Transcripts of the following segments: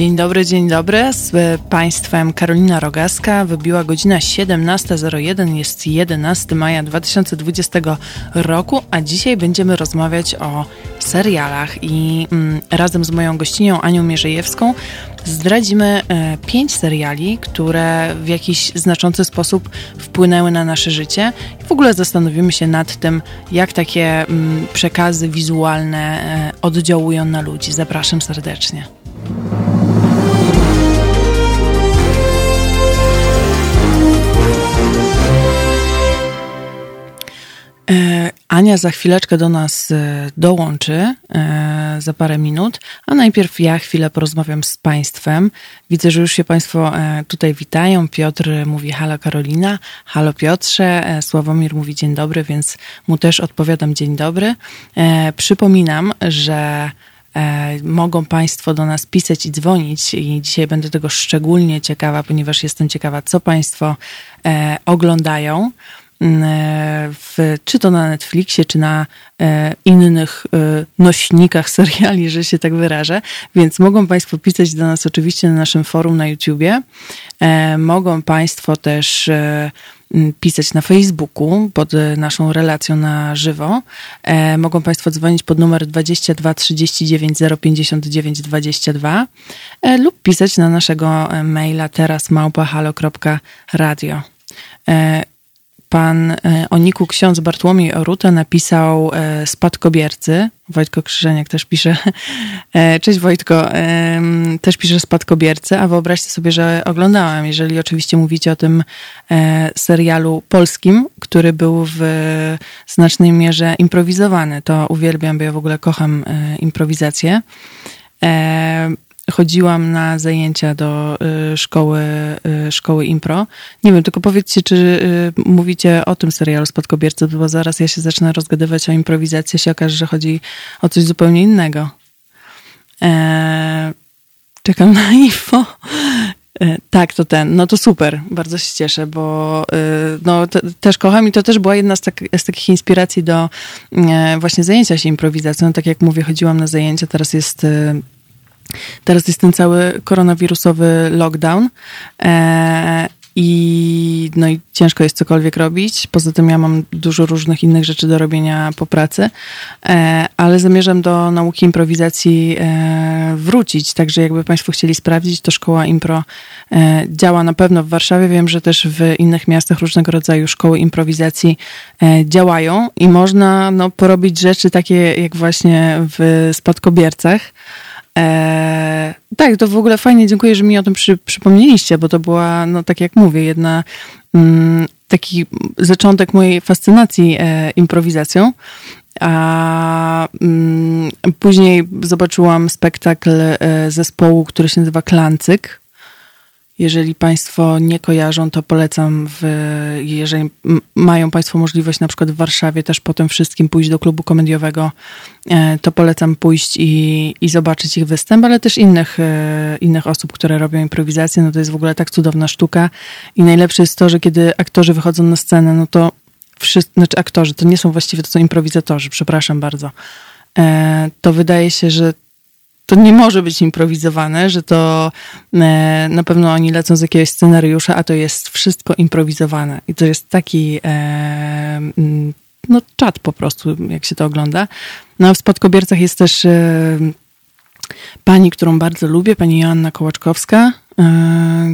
Dzień dobry, dzień dobry. Z Państwem Karolina Rogaska. Wybiła godzina 17.01, jest 11 maja 2020 roku, a dzisiaj będziemy rozmawiać o serialach i mm, razem z moją gościnią Anią Mierzejewską zdradzimy e, pięć seriali, które w jakiś znaczący sposób wpłynęły na nasze życie i w ogóle zastanowimy się nad tym, jak takie mm, przekazy wizualne e, oddziałują na ludzi. Zapraszam serdecznie. Ania za chwileczkę do nas e, dołączy, e, za parę minut, a najpierw ja chwilę porozmawiam z Państwem. Widzę, że już się Państwo tutaj witają. Piotr mówi halo Karolina, halo Piotrze, Sławomir mówi dzień dobry, więc mu też odpowiadam dzień dobry. Przypominam, że mogą Państwo do nas pisać i dzwonić i dzisiaj będę tego szczególnie ciekawa, ponieważ jestem ciekawa, co Państwo oglądają. E, w, czy to na Netflixie, czy na e, innych e, nośnikach seriali, że się tak wyrażę. Więc mogą Państwo pisać do nas oczywiście na naszym forum na YouTubie. Mogą Państwo też pisać na Facebooku pod naszą relacją na żywo. mogą Państwo dzwonić pod numer 22 39 059 22 lub pisać na naszego maila teraz małpahalo.radio pan e, Oniku ksiądz Bartłomiej Oruta napisał e, Spadkobiercy. Wojtko Krzyżeniak też pisze. E, cześć Wojtko, też pisze Spadkobiercy, a wyobraźcie sobie, że oglądałam, jeżeli oczywiście mówicie o tym serialu polskim, który był w znacznej mierze improwizowany. To uwielbiam, bo ja w ogóle kocham improwizację chodziłam na zajęcia do y, szkoły, y, szkoły impro. Nie wiem, tylko powiedzcie, czy y, mówicie o tym serialu Spadkobierców, bo zaraz ja się zacznę rozgadywać o improwizacji, się okaże, że chodzi o coś zupełnie innego. Eee, czekam na info. E, tak, to ten. No to super, bardzo się cieszę, bo no, też kocham i to też była jedna z, tak, z takich inspiracji do e, właśnie zajęcia się improwizacją. No, tak jak mówię, chodziłam na zajęcia, teraz jest Teraz jest ten cały koronawirusowy lockdown. E, i, no i ciężko jest cokolwiek robić. Poza tym ja mam dużo różnych innych rzeczy do robienia po pracy, e, ale zamierzam do nauki improwizacji e, wrócić. Także jakby Państwo chcieli sprawdzić, to szkoła impro e, działa na pewno w Warszawie. Wiem, że też w innych miastach różnego rodzaju szkoły improwizacji e, działają i można no, porobić rzeczy takie jak właśnie w spadkobiercach. E, tak, to w ogóle fajnie, dziękuję, że mi o tym przy, przypomnieliście, bo to była, no tak jak mówię, jedna mm, taki zaczątek mojej fascynacji e, improwizacją. A mm, później zobaczyłam spektakl e, zespołu, który się nazywa Klancyk. Jeżeli Państwo nie kojarzą, to polecam, w, jeżeli mają Państwo możliwość na przykład w Warszawie też po tym wszystkim pójść do klubu komediowego, e, to polecam pójść i, i zobaczyć ich występ, ale też innych, e, innych osób, które robią improwizację. No to jest w ogóle tak cudowna sztuka i najlepsze jest to, że kiedy aktorzy wychodzą na scenę, no to wszyscy, znaczy aktorzy, to nie są właściwie, to są improwizatorzy, przepraszam bardzo. E, to wydaje się, że to nie może być improwizowane, że to e, na pewno oni lecą z jakiegoś scenariusza, a to jest wszystko improwizowane. I to jest taki e, mm, no czat po prostu, jak się to ogląda. No w Spadkobiercach jest też e, pani, którą bardzo lubię, pani Joanna Kołaczkowska,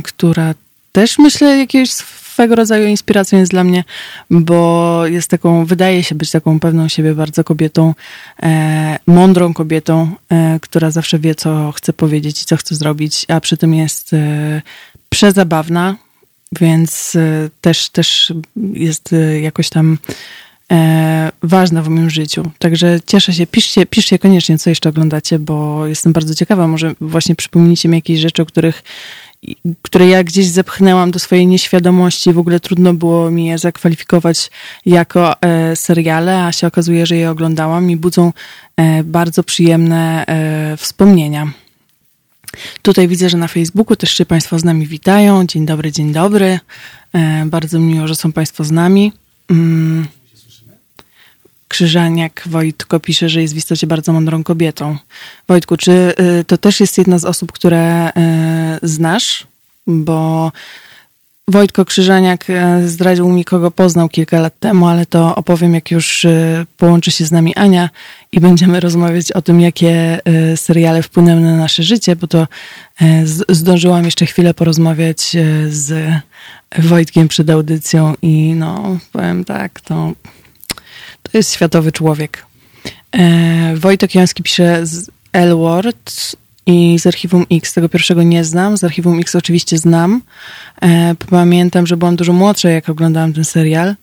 która też myślę jakiegoś swego rodzaju inspiracją jest dla mnie, bo jest taką, wydaje się być taką pewną siebie bardzo kobietą, e, mądrą kobietą, e, która zawsze wie, co chce powiedzieć i co chce zrobić, a przy tym jest e, przezabawna, więc e, też, też jest e, jakoś tam e, ważna w moim życiu. Także cieszę się, piszcie, piszcie koniecznie, co jeszcze oglądacie, bo jestem bardzo ciekawa. Może właśnie przypomnijcie mi jakieś rzeczy, o których które ja gdzieś zepchnęłam do swojej nieświadomości. W ogóle trudno było mi je zakwalifikować jako e, seriale, a się okazuje, że je oglądałam i budzą e, bardzo przyjemne e, wspomnienia. Tutaj widzę, że na Facebooku też się Państwo z nami witają. Dzień dobry, dzień dobry. Bardzo miło, że są Państwo z nami. Krzyżaniak Wojtko pisze, że jest w istocie bardzo mądrą kobietą. Wojtku, czy to też jest jedna z osób, które znasz? Bo Wojtko Krzyżaniak e, zdradził mi, kogo poznał kilka lat temu, ale to opowiem, jak już połączy się z nami Ania i będziemy rozmawiać o tym, jakie seriale wpłynęły na nasze życie, bo to zdążyłam jeszcze chwilę porozmawiać z Wojtkiem przed audycją i no, powiem tak, to, to jest światowy człowiek. Wojtek Jański pisze z Elward i z Archiwum X. Tego pierwszego nie znam, z Archiwum X oczywiście znam. E, pamiętam, że byłam dużo młodsza, jak oglądałam ten serial.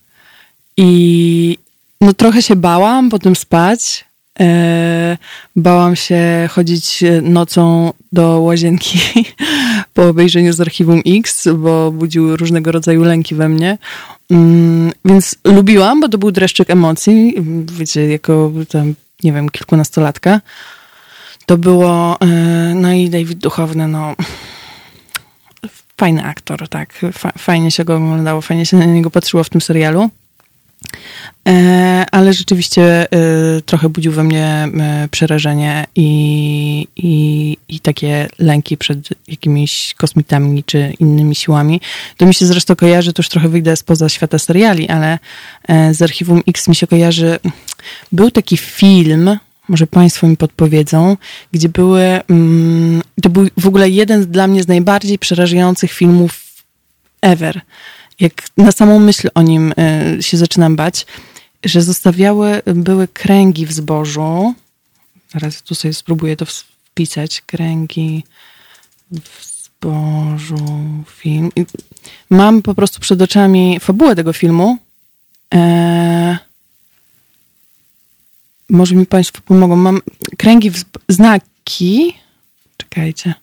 I no trochę się bałam potem spać. E, bałam się chodzić nocą do łazienki po obejrzeniu z Archiwum X, bo budziły różnego rodzaju lęki we mnie. Mm, więc lubiłam, bo to był dreszczyk emocji, wiecie, jako tam, nie wiem, kilkunastolatka. To było, e, no i David Duchowny, no fajny aktor, tak. Fajnie się go oglądało, fajnie się na niego patrzyło w tym serialu. E, ale rzeczywiście e, trochę budził we mnie przerażenie i, i, i takie lęki przed jakimiś kosmitami czy innymi siłami. To mi się zresztą kojarzy, to już trochę wyjdę spoza świata seriali, ale z Archiwum X mi się kojarzy, był taki film, może Państwo mi podpowiedzą, gdzie były, mm, to był w ogóle jeden dla mnie z najbardziej przerażających filmów ever. Jak na samą myśl o nim y, się zaczynam bać, że zostawiały, były kręgi w zbożu. Teraz tu sobie spróbuję to wpisać. Kręgi w zbożu, film. Mam po prostu przed oczami fabułę tego filmu. Eee, może mi Państwo pomogą. Mam kręgi, w znaki. Czekajcie.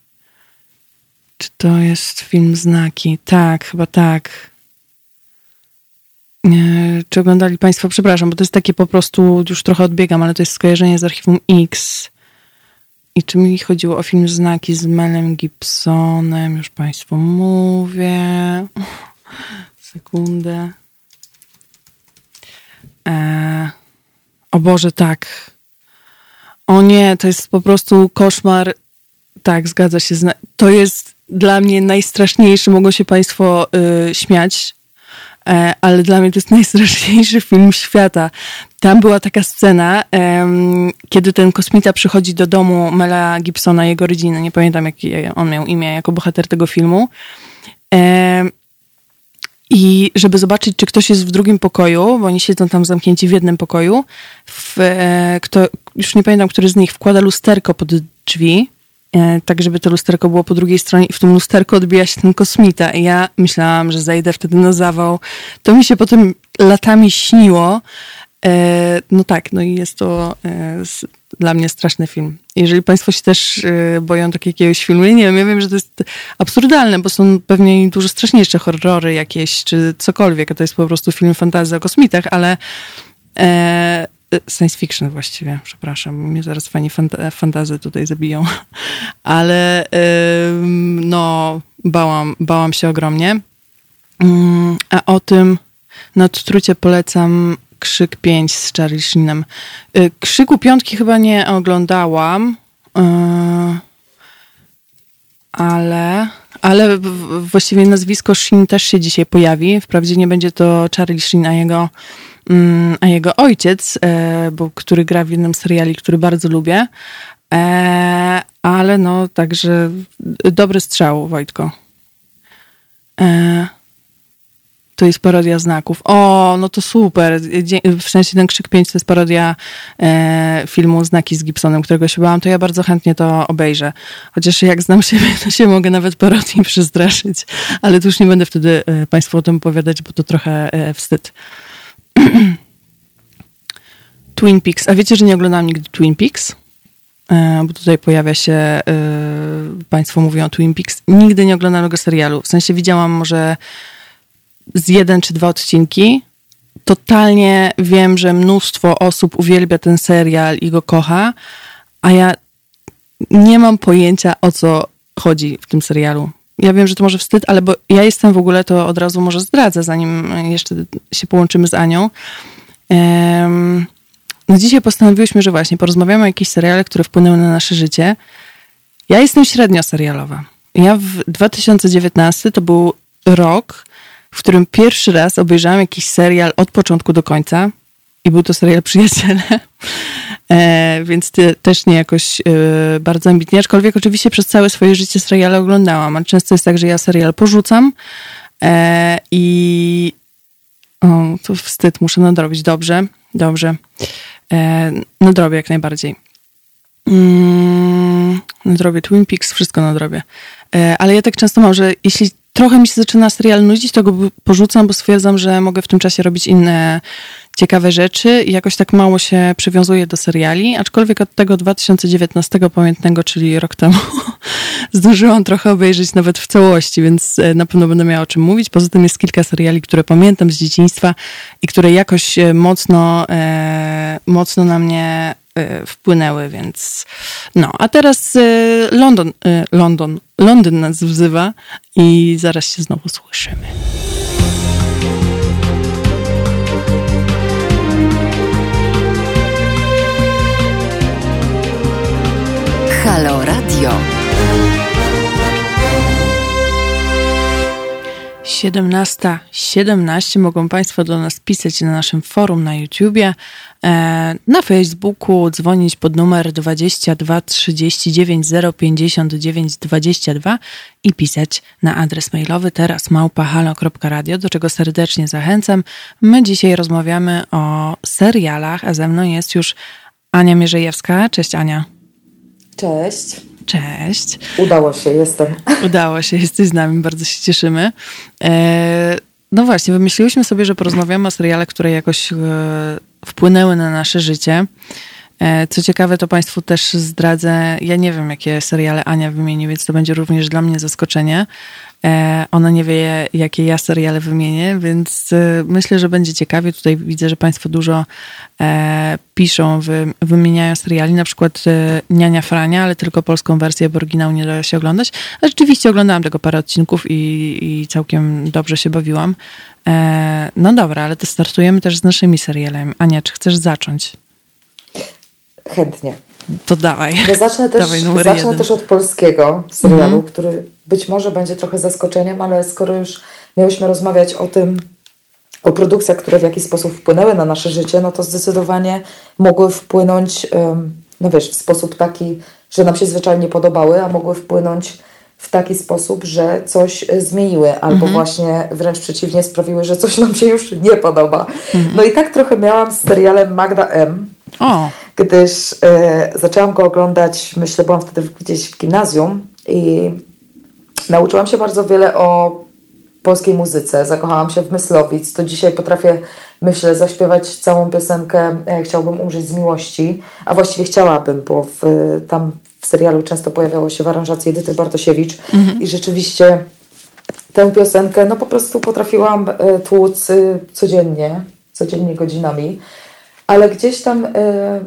Czy to jest film Znaki? Tak, chyba tak. Czy oglądali Państwo? Przepraszam, bo to jest takie po prostu, już trochę odbiegam, ale to jest skojarzenie z archiwum X. I czy mi chodziło o film Znaki z Melem Gibsonem? Już Państwu mówię. Sekundę. Eee. O Boże, tak. O nie, to jest po prostu koszmar. Tak, zgadza się. To jest dla mnie najstraszniejszy. Mogą się Państwo y, śmiać, e, ale dla mnie to jest najstraszniejszy film świata. Tam była taka scena, kiedy ten kosmita przychodzi do domu Mela Gibsona, jego rodziny. Nie pamiętam, jakie on miał imię jako bohater tego filmu. I żeby zobaczyć, czy ktoś jest w drugim pokoju, bo oni siedzą tam zamknięci w jednym pokoju, w, e, kto, już nie pamiętam, który z nich wkłada lusterko pod drzwi, e, tak żeby to lusterko było po drugiej stronie i w tym lusterko odbija się ten kosmita. I ja myślałam, że zajdę wtedy na zawał. To mi się potem latami śniło. E, no tak, no i jest to dla mnie straszny film. Jeżeli Państwo się też boją takiego jakiegoś filmu, nie wiem, ja wiem, że to jest absurdalne, bo są pewnie dużo straszniejsze horrory jakieś, czy cokolwiek, a to jest po prostu film fantazji o kosmitach, ale e, science fiction właściwie, przepraszam, mnie zaraz fani fanta fantazy tutaj zabiją, ale no, bałam, bałam się ogromnie. Mm, a o tym na trucie polecam Krzyk 5 z Charlie Sheenem. Y, Krzyku piątki chyba nie oglądałam, y, ale, ale właściwie nazwisko Sheen też się dzisiaj pojawi. Wprawdzie nie będzie to Charlie Sheen, a jego, mm, a jego ojciec, y, bo, który gra w jednym seriali, który bardzo lubię. Ale no, także dobry strzał, Wojtko to jest parodia znaków. O, no to super. W sensie ten Krzyk 5 to jest parodia e, filmu Znaki z Gibsonem, którego się bałam, to ja bardzo chętnie to obejrzę. Chociaż jak znam siebie, to się mogę nawet parodii przestraszyć. Ale to już nie będę wtedy e, Państwu o tym opowiadać, bo to trochę e, wstyd. Twin Peaks. A wiecie, że nie oglądałam nigdy Twin Peaks? E, bo tutaj pojawia się, e, Państwo mówią o Twin Peaks. Nigdy nie oglądałam tego serialu. W sensie widziałam może z jeden czy dwa odcinki. Totalnie wiem, że mnóstwo osób uwielbia ten serial i go kocha, a ja nie mam pojęcia o co chodzi w tym serialu. Ja wiem, że to może wstyd, ale bo ja jestem w ogóle, to od razu może zdradzę, zanim jeszcze się połączymy z Anią. Um, no dzisiaj postanowiłyśmy, że właśnie porozmawiamy o jakichś seriale, które wpłynęły na nasze życie. Ja jestem średnio serialowa. Ja w 2019 to był rok, w którym pierwszy raz obejrzałam jakiś serial od początku do końca i był to serial Przyjaciele, e, więc ty, też nie jakoś e, bardzo ambitnie, aczkolwiek oczywiście przez całe swoje życie seriale oglądałam, a często jest tak, że ja serial porzucam e, i o, to wstyd, muszę nadrobić. Dobrze, dobrze. E, nadrobię jak najbardziej. Mm, nadrobię Twin Peaks, wszystko nadrobię. E, ale ja tak często mam, że jeśli trochę mi się zaczyna serial nudzić, to go porzucam, bo stwierdzam, że mogę w tym czasie robić inne ciekawe rzeczy i jakoś tak mało się przywiązuję do seriali, aczkolwiek od tego 2019 pamiętnego, czyli rok temu, zdążyłam trochę obejrzeć nawet w całości, więc e, na pewno będę miała o czym mówić. Poza tym jest kilka seriali, które pamiętam z dzieciństwa i które jakoś e, mocno, e, mocno na mnie wpłynęły, więc no. A teraz London, London, Londyn nas wzywa i zaraz się znowu słyszymy. Halo Radio. 17.17 17. mogą Państwo do nas pisać na naszym forum na YouTubie, e, na Facebooku, dzwonić pod numer 22 39 059 22 i pisać na adres mailowy teraz małpahalo.radio, do czego serdecznie zachęcam. My dzisiaj rozmawiamy o serialach, a ze mną jest już Ania Mierzejewska. Cześć Ania. Cześć. Cześć. Udało się, jestem. Udało się, jesteś z nami, bardzo się cieszymy. E, no właśnie, wymyśliłyśmy sobie, że porozmawiamy o serialach, które jakoś e, wpłynęły na nasze życie. E, co ciekawe, to Państwu też zdradzę, ja nie wiem, jakie seriale Ania wymieni, więc to będzie również dla mnie zaskoczenie. E, ona nie wie, jakie ja seriale wymienię, więc e, myślę, że będzie ciekawie. Tutaj widzę, że Państwo dużo piszą, wymieniają seriali, na przykład Niania Frania, ale tylko polską wersję, bo oryginał nie da się oglądać. A rzeczywiście oglądałam tego parę odcinków i, i całkiem dobrze się bawiłam. No dobra, ale to startujemy też z naszymi serialami. Ania, czy chcesz zacząć? Chętnie. To dawaj. Ja zacznę też, dawaj zacznę też od polskiego serialu, mhm. który być może będzie trochę zaskoczeniem, ale skoro już miałyśmy rozmawiać o tym, o produkcjach, które w jakiś sposób wpłynęły na nasze życie, no to zdecydowanie mogły wpłynąć, no wiesz, w sposób taki, że nam się zwyczajnie podobały, a mogły wpłynąć w taki sposób, że coś zmieniły, albo mhm. właśnie wręcz przeciwnie sprawiły, że coś nam się już nie podoba. Mhm. No i tak trochę miałam z serialem Magda M. O. Gdyż e, zaczęłam go oglądać, myślę, byłam wtedy gdzieś w gimnazjum i nauczyłam się bardzo wiele o polskiej muzyce. Zakochałam się w Myslowic. To dzisiaj potrafię, myślę, zaśpiewać całą piosenkę e, Chciałbym umrzeć z miłości, a właściwie chciałabym, bo w, tam w serialu często pojawiało się w aranżacji Edyty Bartosiewicz mhm. i rzeczywiście tę piosenkę no po prostu potrafiłam e, tłuc e, codziennie, codziennie godzinami. Ale gdzieś tam,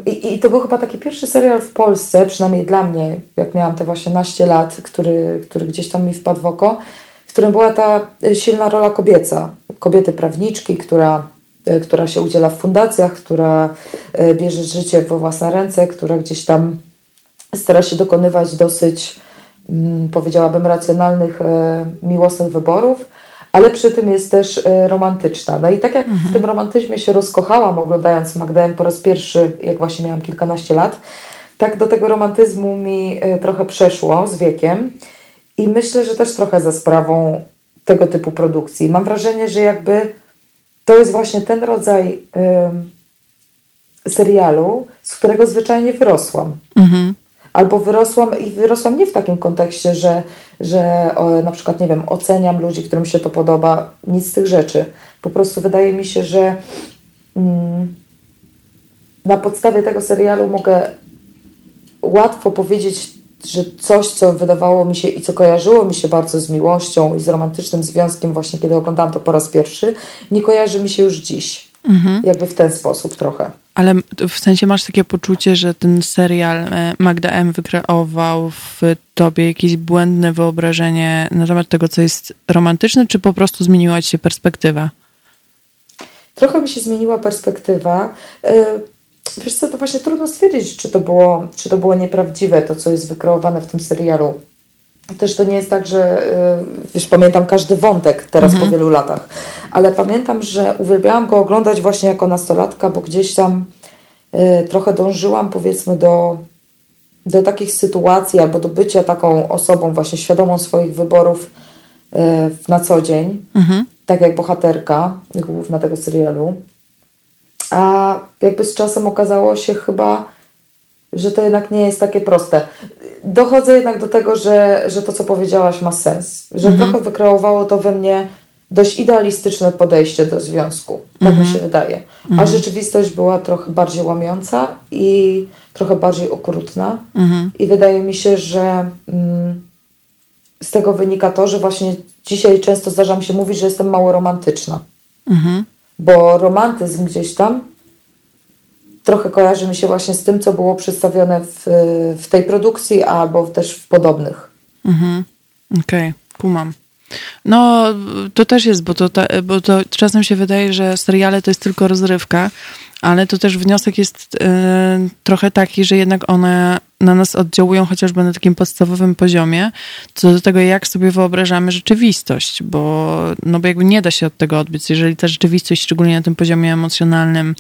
i, i to był chyba taki pierwszy serial w Polsce, przynajmniej dla mnie, jak miałam te właśnie naście lat, który, który gdzieś tam mi wpadł w oko, w którym była ta silna rola kobieca, kobiety prawniczki, która która się udziela w fundacjach, która bierze życie we własne ręce, która gdzieś tam stara się dokonywać dosyć, mm, powiedziałabym, racjonalnych, miłosnych wyborów, ale przy tym jest też e, romantyczna. No i tak jak mhm. w tym romantyzmie się rozkochałam, oglądając Magdaleń po raz pierwszy, jak właśnie miałam kilkanaście lat, tak do tego romantyzmu mi e, trochę przeszło z wiekiem i myślę, że też trochę za sprawą tego typu produkcji. Mam wrażenie, że jakby to jest właśnie ten rodzaj y, serialu, z którego zwyczajnie wyrosłam. Mhm albo wyrosłam i wyrosłam nie w takim kontekście, że, że o, na przykład, nie wiem, oceniam ludzi, którym się to podoba, nic z tych rzeczy. Po prostu wydaje mi się, że mm, na podstawie tego serialu mogę łatwo powiedzieć, że coś, co wydawało mi się i co kojarzyło mi się bardzo z miłością i z romantycznym związkiem, właśnie kiedy oglądałam to po raz pierwszy, nie kojarzy mi się już dziś. Mhm. Jakby w ten sposób trochę. Ale w sensie masz takie poczucie, że ten serial e, Magda M. wykreował w tobie jakieś błędne wyobrażenie na temat tego, co jest romantyczne, czy po prostu zmieniła ci się perspektywa? Trochę mi się zmieniła perspektywa. E, wiesz co, to właśnie trudno stwierdzić, czy to było, czy to było nieprawdziwe, to co jest wykreowane w tym serialu. Też to nie jest tak, że już pamiętam każdy wątek teraz mhm. po wielu latach, ale pamiętam, że uwielbiałam go oglądać właśnie jako nastolatka, bo gdzieś tam y, trochę dążyłam powiedzmy do, do takich sytuacji albo do bycia taką osobą właśnie świadomą swoich wyborów y, na co dzień, mhm. tak jak bohaterka główna tego serialu. A jakby z czasem okazało się chyba, że to jednak nie jest takie proste. Dochodzę jednak do tego, że, że to, co powiedziałaś, ma sens. Że mhm. trochę wykreowało to we mnie dość idealistyczne podejście do związku. Tak mhm. mi się wydaje. A mhm. rzeczywistość była trochę bardziej łamiąca i trochę bardziej okrutna. Mhm. I wydaje mi się, że mm, z tego wynika to, że właśnie dzisiaj często zdarza mi się mówić, że jestem mało romantyczna. Mhm. Bo romantyzm gdzieś tam trochę kojarzy mi się właśnie z tym, co było przedstawione w, w tej produkcji, albo też w podobnych. Mhm. Okej, okay. kumam. No, to też jest, bo to, bo to czasem się wydaje, że seriale to jest tylko rozrywka, ale to też wniosek jest y, trochę taki, że jednak one na nas oddziałują chociażby na takim podstawowym poziomie, co do tego, jak sobie wyobrażamy rzeczywistość, bo, no bo jakby nie da się od tego odbyć. Jeżeli ta rzeczywistość, szczególnie na tym poziomie emocjonalnym,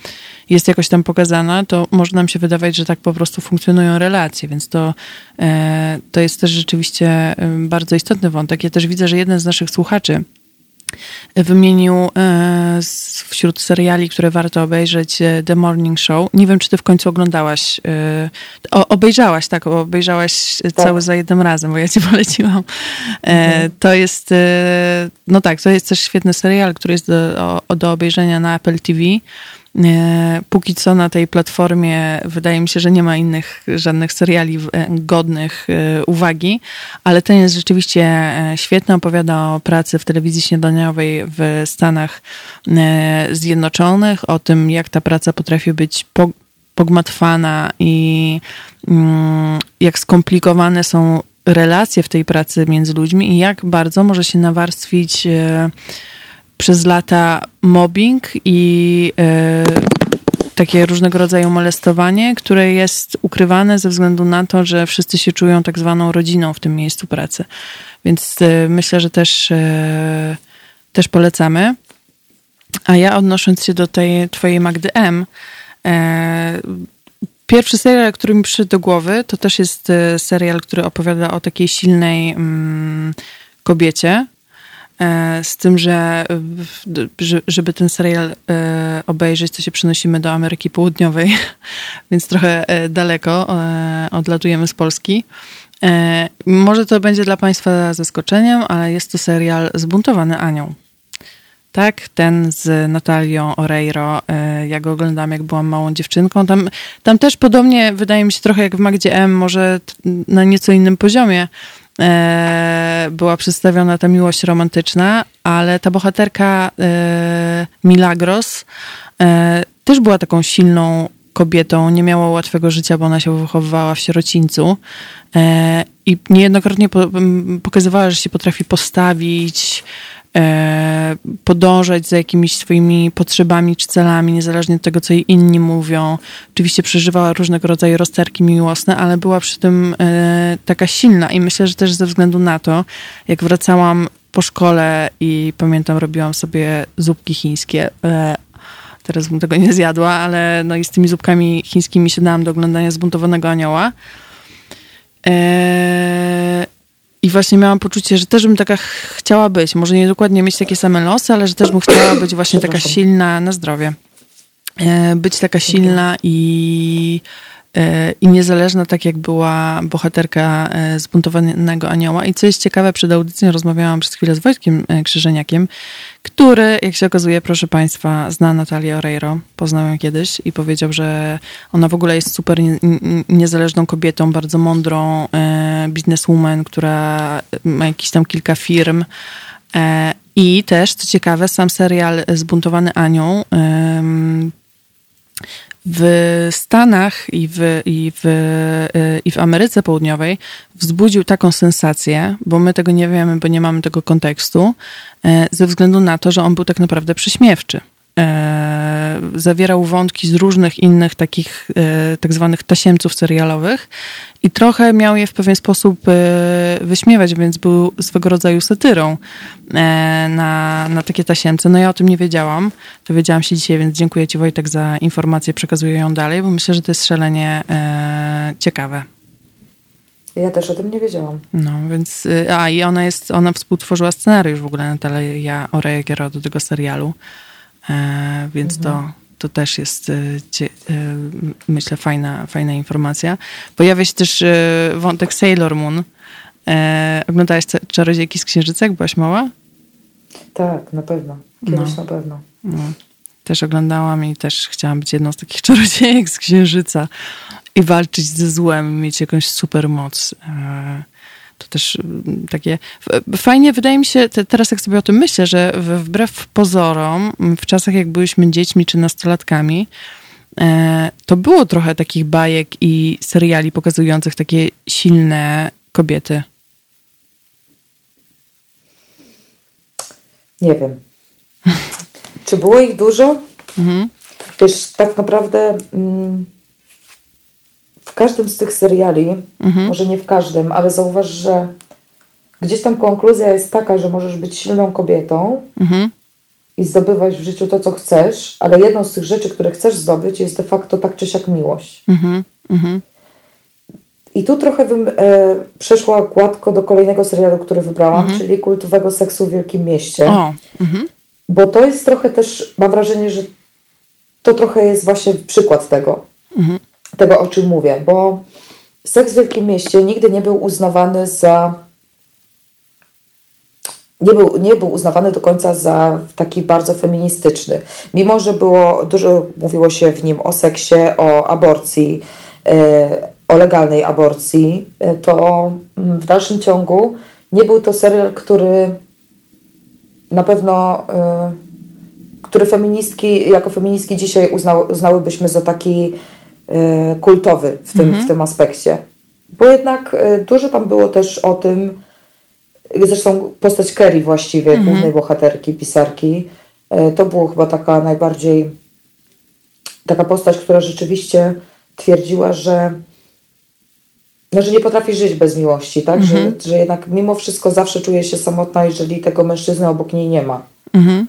jest jakoś tam pokazana, to może nam się wydawać, że tak po prostu funkcjonują relacje, więc to, e, to jest też rzeczywiście bardzo istotny wątek. Ja też widzę, że jeden z naszych słuchaczy wymienił e, wśród seriali, które warto obejrzeć e, The Morning Show. Nie wiem, czy ty w końcu oglądałaś, e, o, obejrzałaś, tak, obejrzałaś tak. cały za jednym razem, bo ja ci poleciłam. Mhm. To jest, no tak, to jest też świetny serial, który jest do, do obejrzenia na Apple TV. Póki co na tej platformie wydaje mi się, że nie ma innych żadnych seriali e, godnych e, uwagi, ale ten jest rzeczywiście e, świetny. Opowiada o pracy w telewizji śniadaniowej w Stanach Zjednoczonych, o tym, jak ta praca potrafi być pogmatwana i mm, jak skomplikowane są relacje w tej pracy między ludźmi i jak bardzo może się nawarstwić przez lata mobbing i e, takie różnego rodzaju molestowanie, które jest ukrywane ze względu na to, że wszyscy się czują tak zwaną rodziną w tym miejscu pracy. Więc e, myślę, że też, e, też polecamy. A ja odnosząc się do tej twojej Magdy M, Pierwszy serial, który mi przyszedł do głowy, to też jest serial, który opowiada o takiej silnej mm, kobiecie, z tym, że żeby ten serial e, obejrzeć, to się przenosimy do Ameryki Południowej, więc trochę e, daleko odlatujemy z Polski. Może to będzie dla Państwa zaskoczeniem, ale jest to serial Zbuntowany Anioł. Tak, ten z Natalią Oreiro. Ja go oglądam, jak byłam małą dziewczynką. Tam, tam też podobnie, wydaje mi się, trochę jak w Magdzie M, może na nieco innym poziomie, e, była przedstawiona ta miłość romantyczna, ale ta bohaterka e, Milagros e, też była taką silną kobietą, nie miała łatwego życia, bo ona się wychowywała w sierocińcu e, i niejednokrotnie po, pokazywała, że się potrafi postawić, podążać za jakimiś swoimi potrzebami czy celami, niezależnie od tego, co jej inni mówią. Oczywiście przeżywała różnego rodzaju rozterki miłosne, ale była przy tym e, taka silna i myślę, że też ze względu na to, jak wracałam po szkole i pamiętam, robiłam sobie zupki chińskie. E, teraz bym tego nie zjadła, ale no i z tymi zupkami chińskimi się dałam do oglądania Zbuntowanego Anioła. I właśnie miałam poczucie, że też bym taka chciała być. Może nie dokładnie mieć takie same losy, ale że też bym chciała być właśnie taka silna na zdrowie. E, być taka silna i i niezależna, tak jak była bohaterka e, zbuntowanego anioła. I co jest ciekawe, przed audycją rozmawiałam przez chwilę z Wojtkiem e, Krzyżeniakiem, który, jak się okazuje, proszę Państwa, zna Natalię Oreiro, poznał ją kiedyś i powiedział, że ona w ogóle jest super niezależną kobietą, bardzo mądrą bizneswoman, która ma jakieś tam kilka firm. I też, co ciekawe, sam serial Zbuntowany Anioł w Stanach i w, i, w, y, i w Ameryce Południowej wzbudził taką sensację, bo my tego nie wiemy, bo nie mamy tego kontekstu, e, ze względu na to, że on był tak naprawdę prześmiewczy. E, zawierał wątki z różnych innych takich e, tak zwanych tasiemców serialowych i trochę miał je w pewien sposób e, wyśmiewać, więc był swego rodzaju satyrą e, na, na takie tasiemce. No ja o tym nie wiedziałam. Dowiedziałam się dzisiaj, więc dziękuję Ci Wojtek za informację, przekazuję ją dalej, bo myślę, że to jest szalenie e, ciekawe. Ja też o tym nie wiedziałam. No, więc, y, a i ona jest, ona współtworzyła scenariusz w ogóle Natalia Oregiero do tego serialu, e, więc mhm. to, to też jest, cie, y, myślę, fajna, fajna informacja. Pojawia się też wątek Sailor Moon. E, oglądałaś Czarodziejki z Księżyca, jak byłaś mała? Tak, na pewno. Kiedyś no. na pewno. No. Też oglądałam i też chciałam być jedną z takich czarodziejek z Księżyca i walczyć ze złem, mieć jakąś super moc. To też mm, takie. Fajnie, wydaje mi się, teraz jak sobie o tym myślę, że wbrew pozorom, w czasach jak byliśmy dziećmi czy nastolatkami, e, to było trochę takich bajek i seriali pokazujących takie silne kobiety. Nie wiem. Czy było ich dużo? Mhm. Wiesz, tak naprawdę. Mm, w każdym z tych seriali, mhm. może nie w każdym, ale zauważ, że gdzieś tam konkluzja jest taka, że możesz być silną kobietą mhm. i zdobywać w życiu to, co chcesz, ale jedną z tych rzeczy, które chcesz zdobyć, jest de facto tak czy siak miłość. Mhm. mhm. I tu trochę bym e, przeszła gładko do kolejnego serialu, który wybrałam, mhm. czyli kultowego seksu w Wielkim Mieście. O. Mhm. Bo to jest trochę też, mam wrażenie, że to trochę jest właśnie przykład tego. Tego, o czym mówię, bo seks w Wielkim Mieście nigdy nie był uznawany za nie był, nie był uznawany do końca za taki bardzo feministyczny. Mimo, że było dużo, mówiło się w nim o seksie, o aborcji, e, o legalnej aborcji, e, to w dalszym ciągu nie był to serial, który na pewno, e, który feministki, jako feministki dzisiaj uznał, uznałybyśmy za taki kultowy w tym, mhm. w tym aspekcie. Bo jednak y, dużo tam było też o tym, zresztą postać Kerry właściwie, mhm. głównej bohaterki, pisarki, y, to było chyba taka najbardziej taka postać, która rzeczywiście twierdziła, że no, że nie potrafi żyć bez miłości, tak? Mhm. Że, że jednak mimo wszystko zawsze czuje się samotna, jeżeli tego mężczyzny obok niej nie ma. Mhm.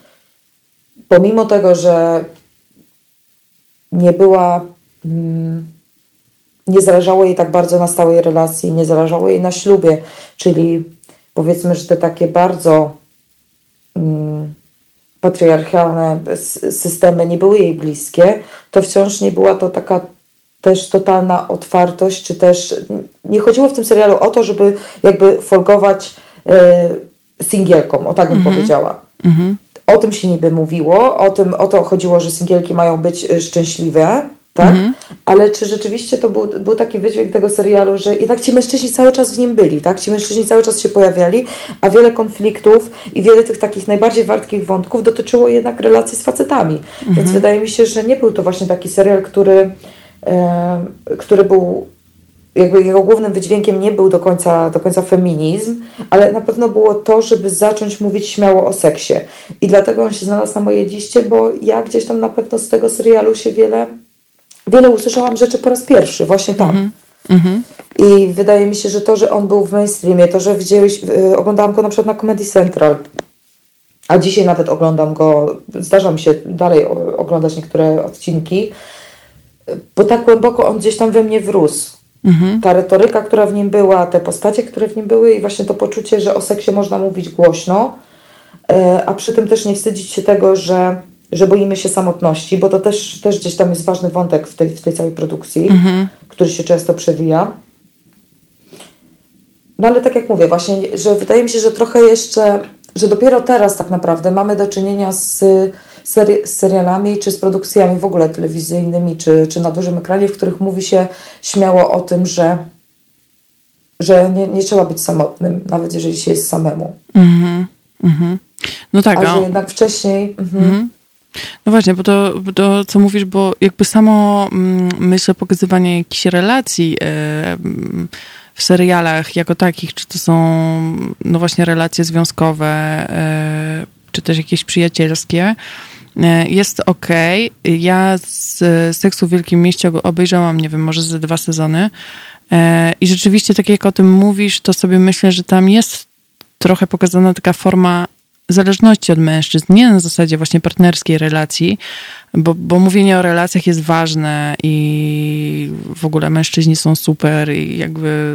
Pomimo tego, że nie była nie zależało jej tak bardzo na stałej relacji, nie zależało jej na ślubie, czyli powiedzmy, że te takie bardzo um, patriarchalne systemy nie były jej bliskie, to wciąż nie była to taka też totalna otwartość, czy też nie chodziło w tym serialu o to, żeby jakby folgować y, singielkom, o tak bym mm -hmm. powiedziała. Mm -hmm. O tym się niby mówiło, o tym o to chodziło, że singielki mają być e, szczęśliwe, tak? Mhm. Ale czy rzeczywiście to był, był taki wydźwięk tego serialu, że jednak ci mężczyźni cały czas w nim byli, tak? Ci mężczyźni cały czas się pojawiali, a wiele konfliktów i wiele tych takich najbardziej wartkich wątków dotyczyło jednak relacji z facetami. Mhm. Więc wydaje mi się, że nie był to właśnie taki serial, który, e, który był jakby jego głównym wydźwiękiem nie był do końca, do końca feminizm, ale na pewno było to, żeby zacząć mówić śmiało o seksie. I dlatego on się znalazł na mojej liście, bo ja gdzieś tam na pewno z tego serialu się wiele wiele usłyszałam rzeczy po raz pierwszy, właśnie tam. Mm -hmm. I wydaje mi się, że to, że on był w mainstreamie, to, że widziałeś, yy, oglądałam go na przykład na Comedy Central, a dzisiaj nawet oglądam go, zdarza mi się dalej oglądać niektóre odcinki, bo tak głęboko on gdzieś tam we mnie wrósł. Mhm. Ta retoryka, która w nim była, te postacie, które w nim były i właśnie to poczucie, że o seksie można mówić głośno, yy, a przy tym też nie wstydzić się tego, że że boimy się samotności, bo to też, też gdzieś tam jest ważny wątek w tej, w tej całej produkcji, mhm. który się często przewija. No ale tak jak mówię, właśnie, że wydaje mi się, że trochę jeszcze, że dopiero teraz tak naprawdę mamy do czynienia z, seri z serialami czy z produkcjami w ogóle telewizyjnymi, czy, czy na dużym ekranie, w których mówi się śmiało o tym, że, że nie, nie trzeba być samotnym, nawet jeżeli się jest samemu. Mhm. Mhm. No tak. A że jednak wcześniej. Mhm. No właśnie, bo to, to, co mówisz, bo jakby samo mm, myślę pokazywanie jakichś relacji e, w serialach jako takich, czy to są no właśnie relacje związkowe, e, czy też jakieś przyjacielskie, E, jest ok. Ja z Seksu w Wielkim Mieście obejrzałam, nie wiem, może ze dwa sezony. I rzeczywiście, tak jak o tym mówisz, to sobie myślę, że tam jest trochę pokazana taka forma zależności od mężczyzn, nie na zasadzie właśnie partnerskiej relacji, bo, bo mówienie o relacjach jest ważne i w ogóle mężczyźni są super i jakby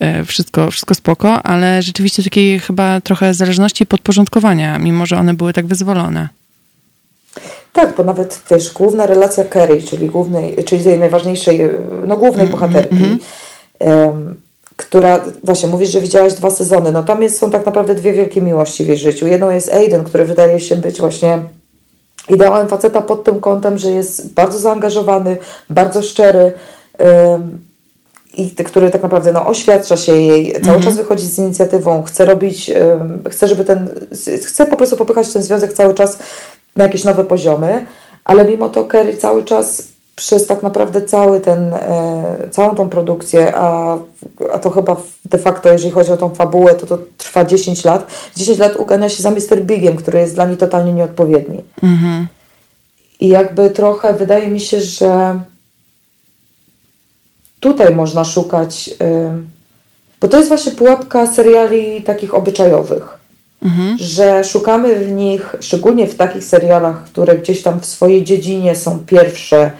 e, wszystko, wszystko spoko, ale rzeczywiście takiej chyba trochę zależności podporządkowania, mimo że one były tak wyzwolone. Tak, bo nawet wiesz, główna relacja Kerry, czyli głównej, czyli tej najważniejszej, no głównej mm, bohaterki, um, która, właśnie mówisz, że widziałaś dwa sezony, no tam jest, są tak naprawdę dwie wielkie miłości w jej życiu. Jedną jest Aiden, który wydaje się być właśnie ideałem faceta pod tym kątem, że jest bardzo zaangażowany, bardzo szczery i który tak naprawdę no, oświadcza się jej, cały -hmm. czas wychodzi z inicjatywą, chce robić, um, chce, żeby ten, chce po prostu popychać ten związek cały czas na jakieś nowe poziomy, ale mimo to Kerry cały czas przez tak naprawdę cały ten, e, całą tą produkcję, a, a to chyba de facto, jeżeli chodzi o tą fabułę, to to trwa 10 lat. 10 lat ugania się za Mr. Bigiem, który jest dla niej totalnie nieodpowiedni. Mhm. I jakby trochę wydaje mi się, że tutaj można szukać, e, bo to jest właśnie pułapka seriali takich obyczajowych. Mhm. Że szukamy w nich, szczególnie w takich serialach, które gdzieś tam w swojej dziedzinie są pierwsze,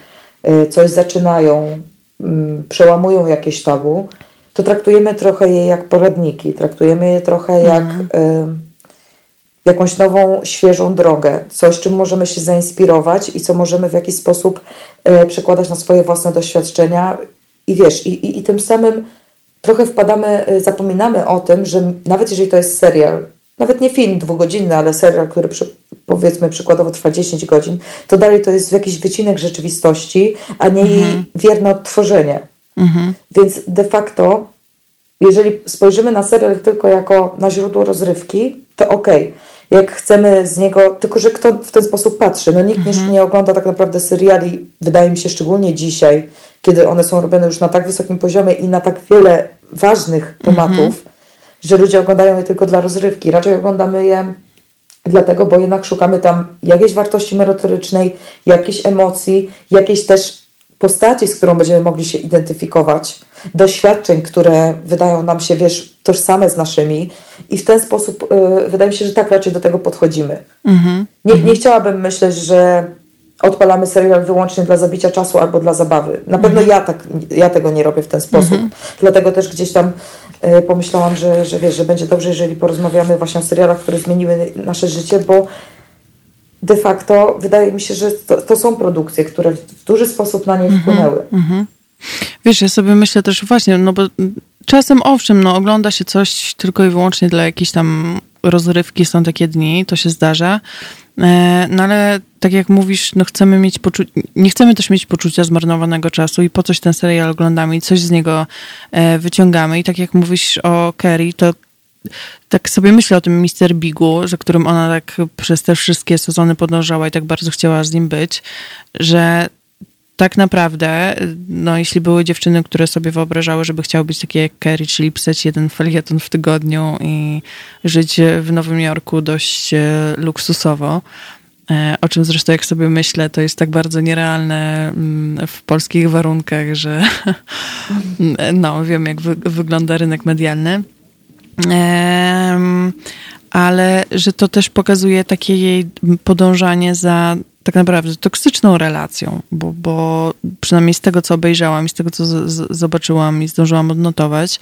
coś zaczynają, mm, przełamują jakieś tabu, to traktujemy trochę je jak poradniki, traktujemy je trochę jak mhm. jakąś nową, świeżą drogę, coś, czym możemy się zainspirować i co możemy w jakiś sposób y, przekładać na swoje własne doświadczenia. I wiesz, i, i, i tym samym trochę wpadamy, zapominamy o tym, że nawet jeżeli to jest serial, nawet nie film dwugodzinny, ale serial, który przy, powiedzmy przykładowo trwa 10 godzin, to dalej to jest jakiś wycinek rzeczywistości, a nie mhm. jej wierne odtworzenie. Mhm. Więc de facto, jeżeli spojrzymy na serial tylko jako na źródło rozrywki, to okej. Okay. Jak chcemy z niego, tylko że kto w ten sposób patrzy? No nikt mhm. nie ogląda tak naprawdę seriali, wydaje mi się szczególnie dzisiaj, kiedy one są robione już na tak wysokim poziomie i na tak wiele ważnych tematów, mhm. że ludzie oglądają je tylko dla rozrywki. Raczej oglądamy je dlatego, bo jednak szukamy tam jakiejś wartości merytorycznej, jakiejś emocji, jakiejś też postaci, z którą będziemy mogli się identyfikować, doświadczeń, które wydają nam się, wiesz, tożsame z naszymi i w ten sposób y, wydaje mi się, że tak raczej do tego podchodzimy. Mm-hmm. Nie, nie chciałabym myśleć, że odpalamy serial wyłącznie dla zabicia czasu albo dla zabawy. Na pewno mm-hmm. ja, tak, ja tego nie robię w ten sposób. Mm-hmm. Dlatego też gdzieś tam pomyślałam, że, że wiesz, że będzie dobrze, jeżeli porozmawiamy właśnie o serialach, które zmieniły nasze życie, bo de facto wydaje mi się, że to, to są produkcje, które w duży sposób na nie mhm, wpłynęły. Mm -hmm. Wiesz, ja sobie myślę też właśnie, no bo czasem owszem, no ogląda się coś tylko i wyłącznie dla jakiejś tam rozrywki, są takie dni, to się zdarza, E, no ale tak jak mówisz, no chcemy mieć poczu- nie chcemy też mieć poczucia zmarnowanego czasu i po coś ten serial oglądamy i coś z niego e, wyciągamy. I tak jak mówisz o Kerry, to tak sobie myślę o tym Mister Bigu, że którym ona tak przez te wszystkie sezony podążała i tak bardzo chciała z nim być, że tak naprawdę, no jeśli były dziewczyny, które sobie wyobrażały, żeby chciały być takie jak Kerry, czyli pisać jeden felieton w tygodniu i żyć w Nowym Jorku dość e, luksusowo, e, o czym zresztą jak sobie myślę, to jest tak bardzo nierealne mm, w polskich warunkach, że no wiem jak wy wygląda rynek medialny. ale że to też pokazuje takie jej podążanie za tak naprawdę toksyczną relacją, bo, bo przynajmniej z tego, co obejrzałam i z tego, co z, z, zobaczyłam i zdążyłam odnotować,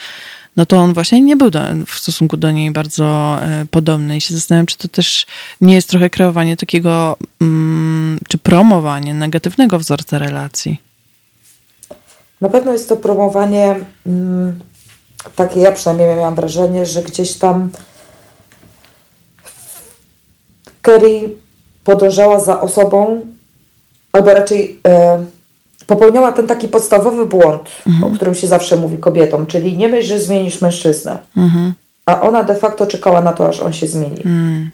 no to on właśnie nie był do, w stosunku do niej bardzo e, podobny i się zastanawiam, czy to też nie jest trochę kreowanie takiego, mm, czy promowanie negatywnego wzorca relacji. Na pewno jest to promowanie, mm, takie ja przynajmniej miałam wrażenie, że gdzieś tam Kerry podążała za osobą, albo raczej e, popełniała ten taki podstawowy błąd, mhm. o którym się zawsze mówi kobietom, czyli nie myśl, że zmienisz mężczyznę. Mhm. A ona de facto czekała na to, aż on się zmieni. Mhm.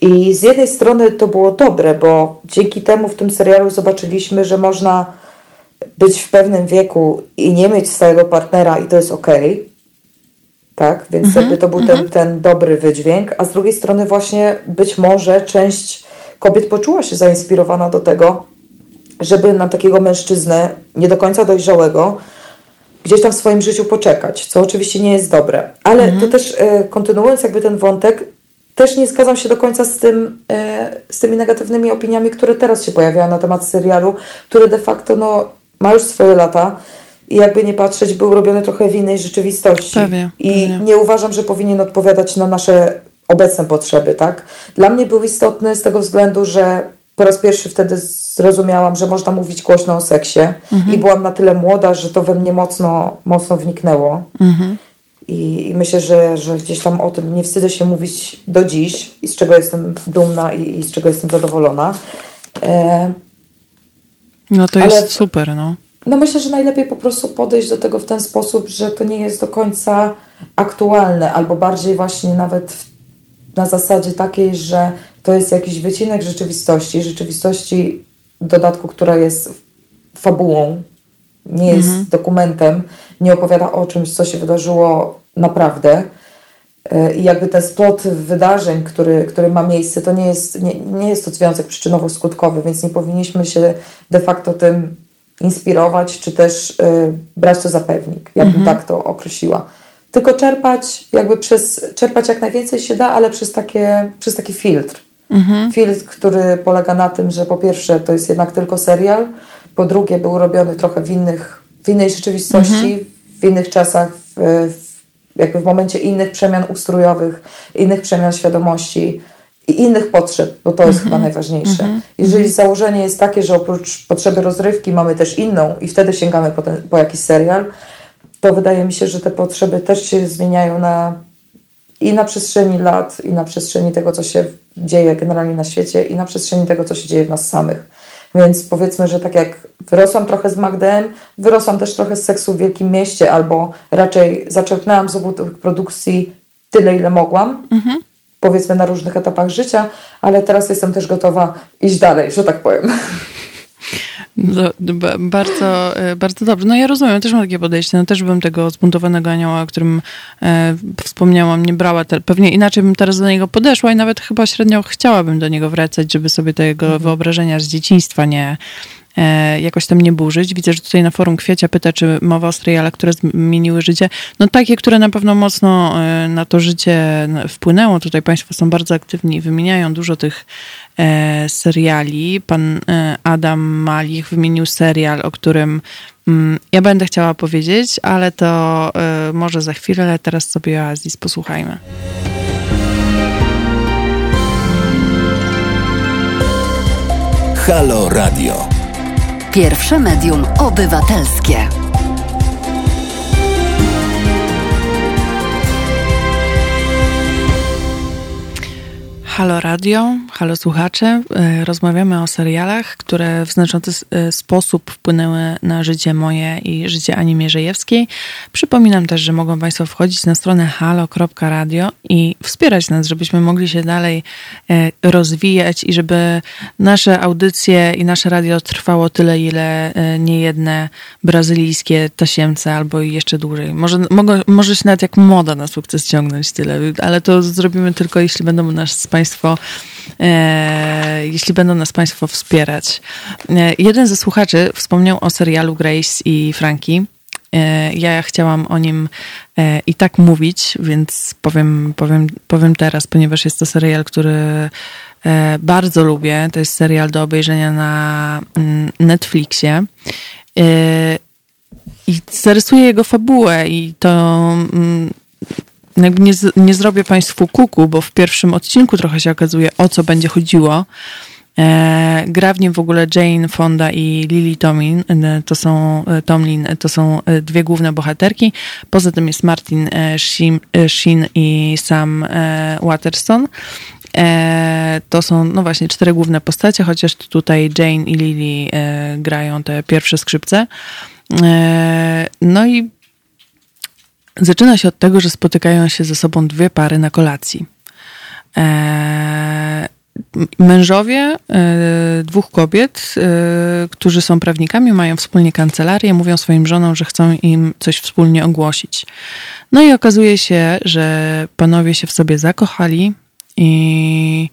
I z jednej strony to było dobre, bo dzięki temu w tym serialu zobaczyliśmy, że można być w pewnym wieku i nie mieć swojego partnera i to jest. Okay tak? Więc mm -hmm, to był ten, ten dobry wydźwięk, a z drugiej strony właśnie być może część kobiet poczuła się zainspirowana do tego, żeby na takiego mężczyznę nie do końca dojrzałego gdzieś tam w swoim życiu poczekać, co oczywiście nie jest dobre. Ale mhm. to też e, kontynuując jakby ten wątek, też nie zgadzam się do końca z, tym, e, z tymi negatywnymi opiniami, które teraz się pojawiają na temat serialu, który de facto no, ma już swoje lata i jakby nie patrzeć, był robiony trochę w innej rzeczywistości. Pewnie, I pewnie. nie uważam, że powinien odpowiadać na nasze obecne potrzeby, tak? Dla mnie był istotny z tego względu, że po raz pierwszy wtedy zrozumiałam, że można mówić głośno o seksie mhm. i byłam na tyle młoda, że to we mnie mocno, mocno wniknęło. Mhm. I, I, myślę, że, że gdzieś tam o tym nie wstydzę się mówić do dziś i z czego jestem dumna i, i z czego jestem zadowolona. E, no to ale, jest super, no. No myślę, że najlepiej po prostu podejść do tego w ten sposób, że to nie jest do końca aktualne, albo bardziej właśnie nawet na zasadzie takiej, że to jest jakiś wycinek rzeczywistości, rzeczywistości w dodatku, która jest fabułą, nie jest mhm. dokumentem, nie opowiada o czymś, co się wydarzyło naprawdę. E, I jakby ten splot wydarzeń, który, który ma miejsce, to nie jest, nie, nie jest to związek przyczynowo-skutkowy, więc nie powinniśmy się de facto tym inspirować, czy też y, brać to za pewnik, jakbym mhm. tak to określiła. Tylko czerpać, jakby przez, czerpać jak najwięcej się da, ale przez, takie, przez taki filtr. Mhm. Filtr, który polega na tym, że po pierwsze to jest jednak tylko serial, po drugie był robiony trochę w, innych, w innej rzeczywistości, mhm. w innych czasach, w, w, jakby w momencie innych przemian ustrojowych, innych przemian świadomości i innych potrzeb, bo to jest chyba mhm. najważniejsze. Mhm. Jeżeli założenie jest takie, że oprócz potrzeby rozrywki mamy też inną i wtedy sięgamy po, ten, po jakiś serial, to wydaje mi się, że te potrzeby też się zmieniają na, i na przestrzeni lat, i na przestrzeni tego, co się dzieje generalnie na świecie, i na przestrzeni tego, co się dzieje w nas samych. Więc powiedzmy, że tak jak wyrosłam trochę z Magdem, wyrosłam też trochę z seksu w wielkim mieście, albo raczej zaczerpnęłam z obu tych produkcji tyle, ile mogłam. Mhm. Powiedzmy na różnych etapach życia, ale teraz jestem też gotowa iść dalej, że tak powiem. No, bardzo, e, bardzo dobrze. No ja rozumiem, też mam takie podejście. No też bym tego zbuntowanego anioła, o którym e, wspomniałam, nie brała. Te, pewnie inaczej bym teraz do niego podeszła i nawet chyba średnio chciałabym do niego wracać, żeby sobie tego mhm. wyobrażenia z dzieciństwa nie, E, jakoś tam nie burzyć. Widzę, że tutaj na forum Kwiecia pyta, czy mowa o serialach, które zmieniły życie. No takie, które na pewno mocno e, na to życie wpłynęło. Tutaj Państwo są bardzo aktywni i wymieniają dużo tych seriali. Pan Adam Malich wymienił serial, o którym mm, ja będę chciała powiedzieć, ale to może za chwilę, ale teraz sobie Oasis posłuchajmy. Halo Radio. Pierwsze medium obywatelskie. Halo Radio, halo słuchacze. E, rozmawiamy o serialach, które w znaczący e, sposób wpłynęły na życie moje i życie Ani Mierzejewskiej. Przypominam też, że mogą Państwo wchodzić na stronę halo.radio i wspierać nas, żebyśmy mogli się dalej e, rozwijać i żeby nasze audycje i nasze radio trwało tyle, ile niejedne brazylijskie tasiemce albo jeszcze dłużej. Może, może się nawet jak moda na sukces ciągnąć tyle, ale to zrobimy tylko, jeśli będą nas Państwo Państwo, e, jeśli będą nas Państwo wspierać. E, jeden ze słuchaczy wspomniał o serialu Grace i Frankie. E, ja chciałam o nim e, i tak mówić, więc powiem, powiem, powiem teraz, ponieważ jest to serial, który e, bardzo lubię. To jest serial do obejrzenia na mm, Netflixie. I zarysuję jego fabułę i to mm, nie, nie zrobię Państwu kuku, bo w pierwszym odcinku trochę się okazuje, o co będzie chodziło. E, gra w nim w ogóle Jane Fonda i Lily Tomlin, e, to są, e, Tomlin, to są e, dwie główne bohaterki. Poza tym jest Martin Sheen, i Sam Waterston. To są, no właśnie, cztery główne postacie, chociaż tutaj Jane i Lily grają te pierwsze skrzypce. No i Zaczyna się od tego, że spotykają się ze sobą dwie pary na kolacji. Eee, mężowie e, dwóch kobiet, e, którzy są prawnikami, mają wspólnie kancelarię, mówią swoim żonom, że chcą im coś wspólnie ogłosić. No i okazuje się, że panowie się w sobie zakochali i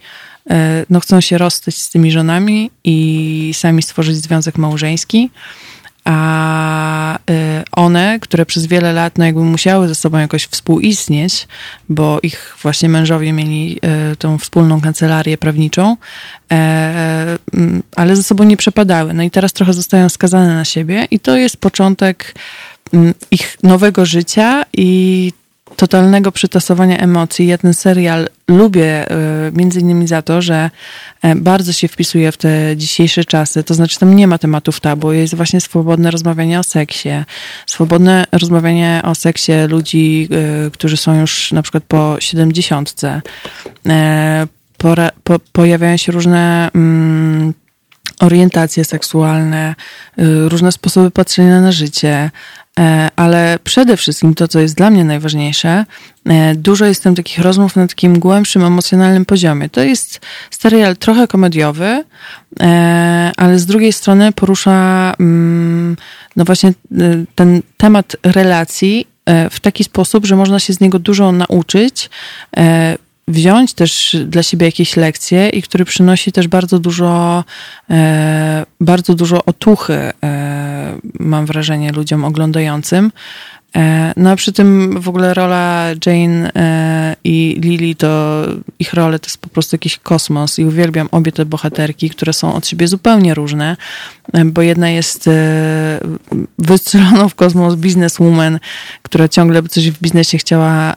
no, chcą się rozstać z tymi żonami i sami stworzyć związek małżeński a y, one, które przez wiele lat no jakby musiały ze sobą jakoś współistnieć, bo ich właśnie mężowie mieli y, tą wspólną kancelarię prawniczą, e, mm, ale ze sobą nie przepadały. No i teraz trochę zostają skazane na siebie i to jest początek mm, ich nowego życia i totalnego przytasowania emocji. Ja ten serial lubię e, między innymi za to, że e, bardzo się wpisuje w te dzisiejsze czasy. To znaczy tam nie ma tematów tabu. Jest właśnie swobodne rozmawianie o seksie. Swobodne rozmawianie o seksie ludzi, e, którzy są już na przykład po siedemdziesiątce. Po, pojawiają się różne mm, orientacje seksualne, różne sposoby patrzenia na życie, ale przede wszystkim to, co jest dla mnie najważniejsze, e, dużo jest tam takich rozmów na takim głębszym, emocjonalnym poziomie. To jest serial trochę komediowy, e, ale z drugiej strony porusza mm, no właśnie ten temat relacji w taki sposób, że można się z niego dużo nauczyć, wziąć też dla siebie jakieś lekcje i który przynosi też bardzo dużo, bardzo dużo otuchy mam wrażenie, ludziom oglądającym. E, no a przy tym w ogóle rola Jane e, i Lily to ich role to jest po prostu jakiś kosmos i uwielbiam obie te bohaterki, które są od siebie zupełnie różne, e, bo jedna jest wystrzeloną w kosmos bizneswoman, która ciągle coś w biznesie chciała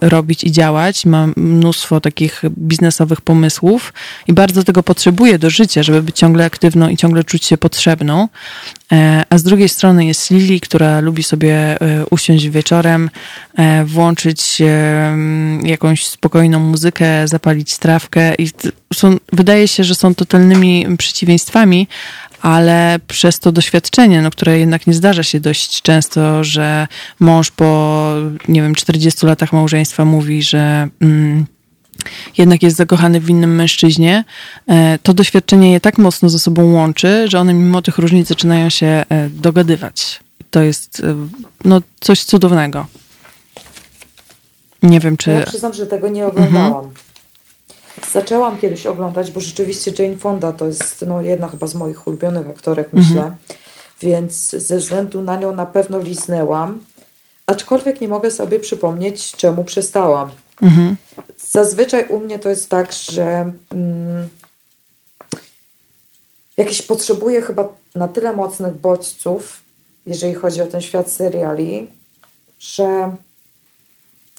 robić i działać, ma mnóstwo takich biznesowych pomysłów i bardzo tego potrzebuje do życia, żeby być ciągle aktywną i ciągle czuć się potrzebną. A z drugiej strony jest Lily, która lubi sobie E, usiąść wieczorem, e, włączyć jakąś spokojną muzykę, zapalić trawkę i są, wydaje się, że są totalnymi przeciwieństwami, ale przez to doświadczenie, no, które jednak nie zdarza się dość często, że mąż po, nie wiem, 40 latach małżeństwa mówi, że mm, jednak jest zakochany w innym mężczyźnie, e, to doświadczenie je tak mocno ze sobą łączy, że one mimo tych różnic zaczynają się dogadywać to jest y, no, coś cudownego. Nie wiem, czy. Ja przyznam, że tego nie oglądałam. Mhm. Zaczęłam kiedyś oglądać, bo rzeczywiście Jane Fonda to jest no, jedna chyba z moich ulubionych aktorek, myślę. Mhm. Więc ze względu na nią na pewno lisnęłam. Aczkolwiek nie mogę sobie przypomnieć, czemu przestałam. Mhm. Zazwyczaj u mnie to jest tak, że mm, jakieś potrzebuję chyba na tyle mocnych bodźców, jeżeli chodzi o ten świat seriali, że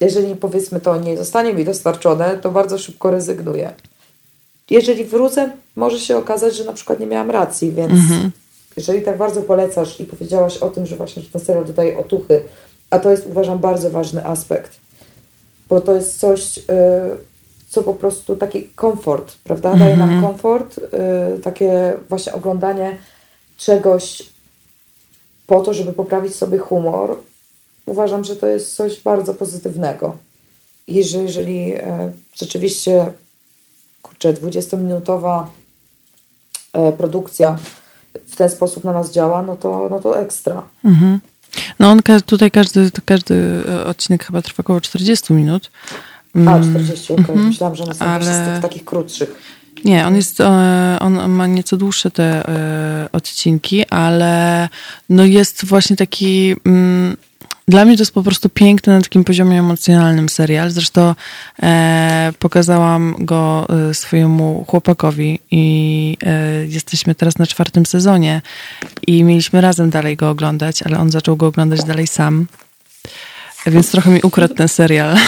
jeżeli powiedzmy to nie zostanie mi dostarczone, to bardzo szybko rezygnuję. Jeżeli wrócę, może się okazać, że na przykład nie miałam racji, więc mhm. jeżeli tak bardzo polecasz i powiedziałaś o tym, że właśnie ten serial dodaje otuchy, a to jest uważam bardzo ważny aspekt, bo to jest coś, y, co po prostu taki komfort, prawda? Daje nam mhm. komfort, y, takie właśnie oglądanie czegoś po to, żeby poprawić sobie humor, uważam, że to jest coś bardzo pozytywnego. I że jeżeli e, rzeczywiście, kurczę, 20-minutowa e, produkcja w ten sposób na nas działa, no to, no to ekstra. Mhm. No on tutaj każdy, każdy e, odcinek chyba trwa około 40 minut. A, 40, okej. Okay. Mhm. Myślałam, że one są Ale... z tych takich krótszych. Nie, on jest, e, on ma nieco dłuższe te e, odcinki, ale no jest właśnie taki, mm, dla mnie to jest po prostu piękny na takim poziomie emocjonalnym serial. Zresztą e, pokazałam go swojemu chłopakowi i jesteśmy teraz na czwartym sezonie i mieliśmy razem dalej go oglądać, ale on zaczął go oglądać dalej sam. Więc trochę mi ukradł ten serial.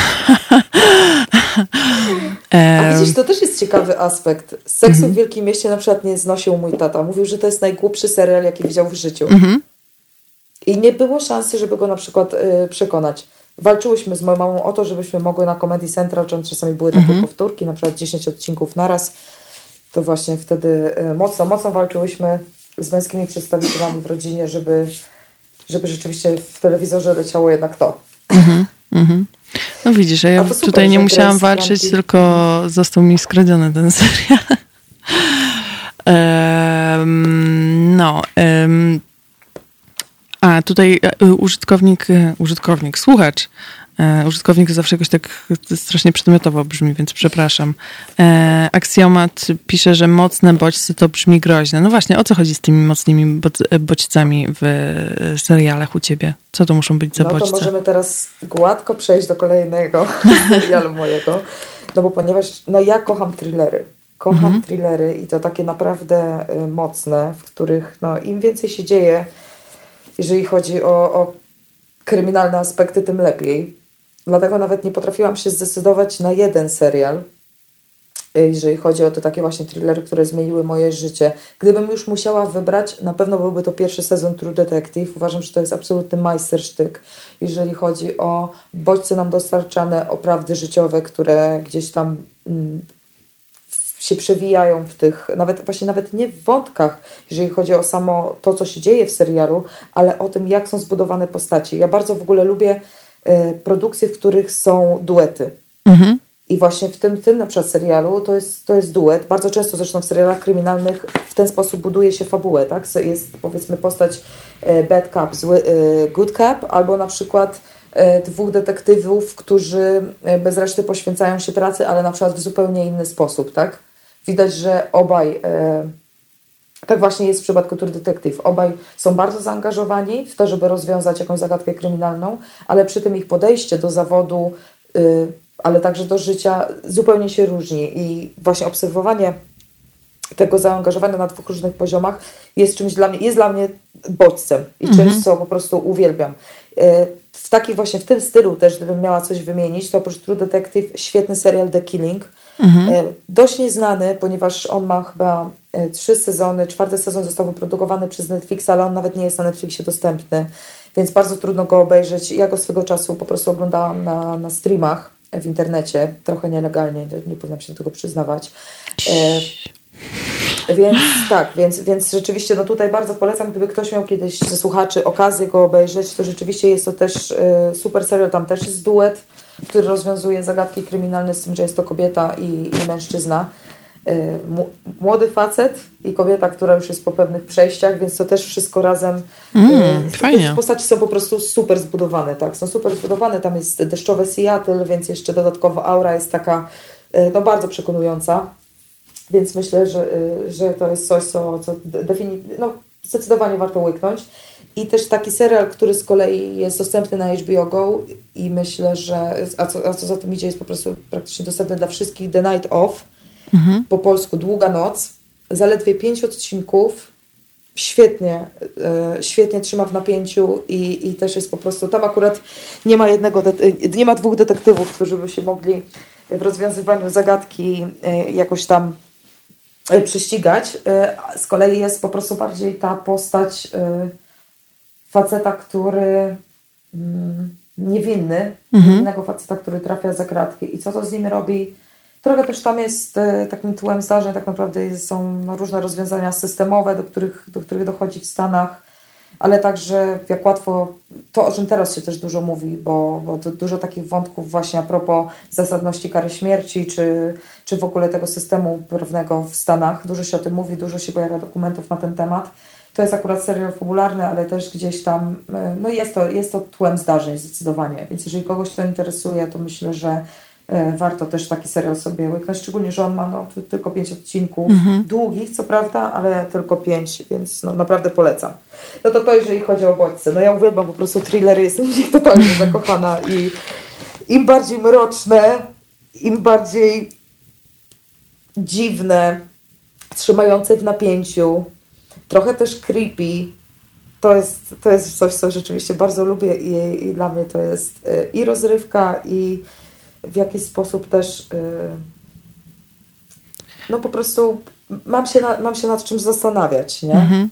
A widzisz, to też jest ciekawy aspekt. Seksu w. Wielkim Mieście na przykład nie znosił mój tata. Mówił, że to jest najgłupszy serial, jaki widział w życiu. Mhm. I nie było szansy, żeby go na przykład y, przekonać. Walczyłyśmy z moją mamą o to, żebyśmy mogły na Comedy Central, czy czasami były takie mhm. powtórki, na przykład 10 odcinków naraz. To właśnie wtedy y, mocno, mocno walczyłyśmy z męskimi przedstawicielami w rodzinie, żeby, żeby rzeczywiście w telewizorze leciało jednak to. Mhm. Mhm. No widzisz, ja super, tutaj nie musiałam walczyć, tylko został mi skradziony ten serial. um, no. Um, a tutaj e, użytkownik, e, użytkownik, słuchacz E, użytkownik zawsze jakoś tak strasznie przedmiotowo brzmi, więc przepraszam. E, Aksjomat pisze, że mocne bodźce to brzmi groźne. No właśnie, o co chodzi z tymi mocnymi bodźcami w serialach u ciebie? Co to muszą być za no bodźce? No to możemy teraz gładko przejść do kolejnego serialu mojego. No bo ponieważ no ja kocham thrillery. Kocham mhm. thrillery i to takie naprawdę y, mocne, w których no, im więcej się dzieje, jeżeli chodzi o, o kryminalne aspekty, tym lepiej. Dlatego nawet nie potrafiłam się zdecydować na jeden serial, jeżeli chodzi o te takie właśnie thrillery, które zmieniły moje życie. Gdybym już musiała wybrać, na pewno byłby to pierwszy sezon True Detective. Uważam, że to jest absolutny majstersztyk, jeżeli chodzi o bodźce nam dostarczane, o prawdy życiowe, które gdzieś tam mm, się przewijają w tych, nawet właśnie nawet nie w wątkach, jeżeli chodzi o samo to, co się dzieje w serialu, ale o tym, jak są zbudowane postaci. Ja bardzo w ogóle lubię y, produkcje, w których są duety. Mhm. I właśnie w tym, tym na przykład serialu to jest, to jest duet. Bardzo często zresztą w serialach kryminalnych w ten sposób buduje się fabułę, tak? Jest powiedzmy postać y, bad cop, zły, y, good cop, albo na przykład dwóch detektywów, którzy bez reszty poświęcają się pracy, ale na przykład w zupełnie inny sposób, tak? Widać, że obaj, tak właśnie jest w przypadku Tour Detective, obaj są bardzo zaangażowani w to, żeby rozwiązać jakąś zagadkę kryminalną, ale przy tym ich podejście do zawodu, y, ale także do życia zupełnie się różni i właśnie obserwowanie tego zaangażowania na dwóch różnych poziomach jest czymś dla mnie, jest dla mnie bodźcem i czymś, mhm. co po prostu uwielbiam. E, w takim właśnie, w tym stylu też, gdybym miała coś wymienić, to oprócz True Detective świetny serial The Killing, Mhm. E, dość nieznany, ponieważ on ma chyba trzy sezony. Czwarty sezon został wyprodukowany przez Netflix, ale on nawet nie jest na Netflixie dostępny, więc bardzo trudno go obejrzeć. Ja go swego czasu po prostu oglądałam na, na streamach w internecie, trochę nielegalnie, nie, nie powinnam się do tego przyznawać. E, więc tak, więc, więc rzeczywiście no tutaj bardzo polecam, gdyby ktoś miał kiedyś ze słuchaczy okazję go obejrzeć, to rzeczywiście jest to też e, super serial, tam też jest duet który rozwiązuje zagadki kryminalne z tym, że jest to kobieta i, i mężczyzna. Y, młody facet i kobieta, która już jest po pewnych przejściach, więc to też wszystko razem. Mm, fajnie. Postaci są po prostu super zbudowane, tak? Są super zbudowane. Tam jest deszczowe Seattle, więc jeszcze dodatkowo aura jest taka y, no, bardzo przekonująca. Więc myślę, że, że to jest coś, co, co no, zdecydowanie warto łyknąć. I też taki serial, który z kolei jest dostępny na HBO Go i myślę, że, a co, a co za tym idzie, jest po prostu praktycznie dostępny dla wszystkich, The Night Off, mhm. po polsku Długa Noc, zaledwie pięć odcinków, świetnie, e, świetnie trzyma w napięciu i, i też jest po prostu, tam akurat nie ma jednego, nie ma dwóch detektywów, którzy by się mogli w rozwiązywaniu zagadki e, jakoś tam e, prześcigać. Z kolei jest po prostu bardziej ta postać faceta, który mm, niewinny, mhm. niewinnego faceta, który trafia za kratki. I co to z nim robi? Trochę też tam jest e, takim tłem zdarzeń, tak naprawdę są różne rozwiązania systemowe, do których, do których dochodzi w Stanach, ale także jak łatwo, to o czym teraz się też dużo mówi, bo, bo dużo takich wątków właśnie a propos zasadności kary śmierci, czy, czy w ogóle tego systemu prawnego w Stanach. Dużo się o tym mówi, dużo się pojawia dokumentów na ten temat. To jest akurat serial fabularny, ale też gdzieś tam, e, no jest to, jest to tłem zdarzeń zdecydowanie. Więc jeżeli kogoś to interesuje, to myślę, że warto też taki serial sobie łyknąć, szczególnie, że on ma no, tylko pięć odcinków, mhm. długich co prawda, ale tylko pięć, więc no, naprawdę polecam. No to to jeżeli chodzi o bodźce. No ja uwielbiam po prostu thrillery, jestem w nich totalnie zakochana i im bardziej mroczne, im bardziej dziwne, trzymające w napięciu, trochę też creepy. To jest, to jest coś, co rzeczywiście bardzo lubię i, i dla mnie to jest y, i rozrywka, i w jakiś sposób też y, no po prostu mam się, na, mam się nad czymś zastanawiać, nie? Mhm.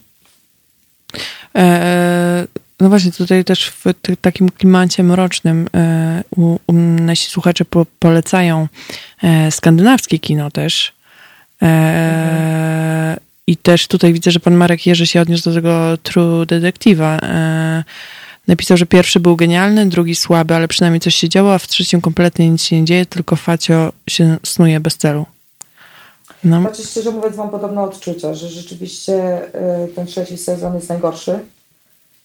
E, no właśnie, tutaj też w takim klimacie mrocznym e, u, u, nasi słuchacze po, polecają e, skandynawskie kino też. E, mhm. I też tutaj widzę, że pan Marek Jerzy się odniósł do tego True Detective'a. Napisał, że pierwszy był genialny, drugi słaby, ale przynajmniej coś się działo, a w trzecim kompletnie nic się nie dzieje, tylko Facio się snuje bez celu. No. Znaczy, szczerze mówiąc, mam podobne odczucia, że rzeczywiście y, ten trzeci sezon jest najgorszy.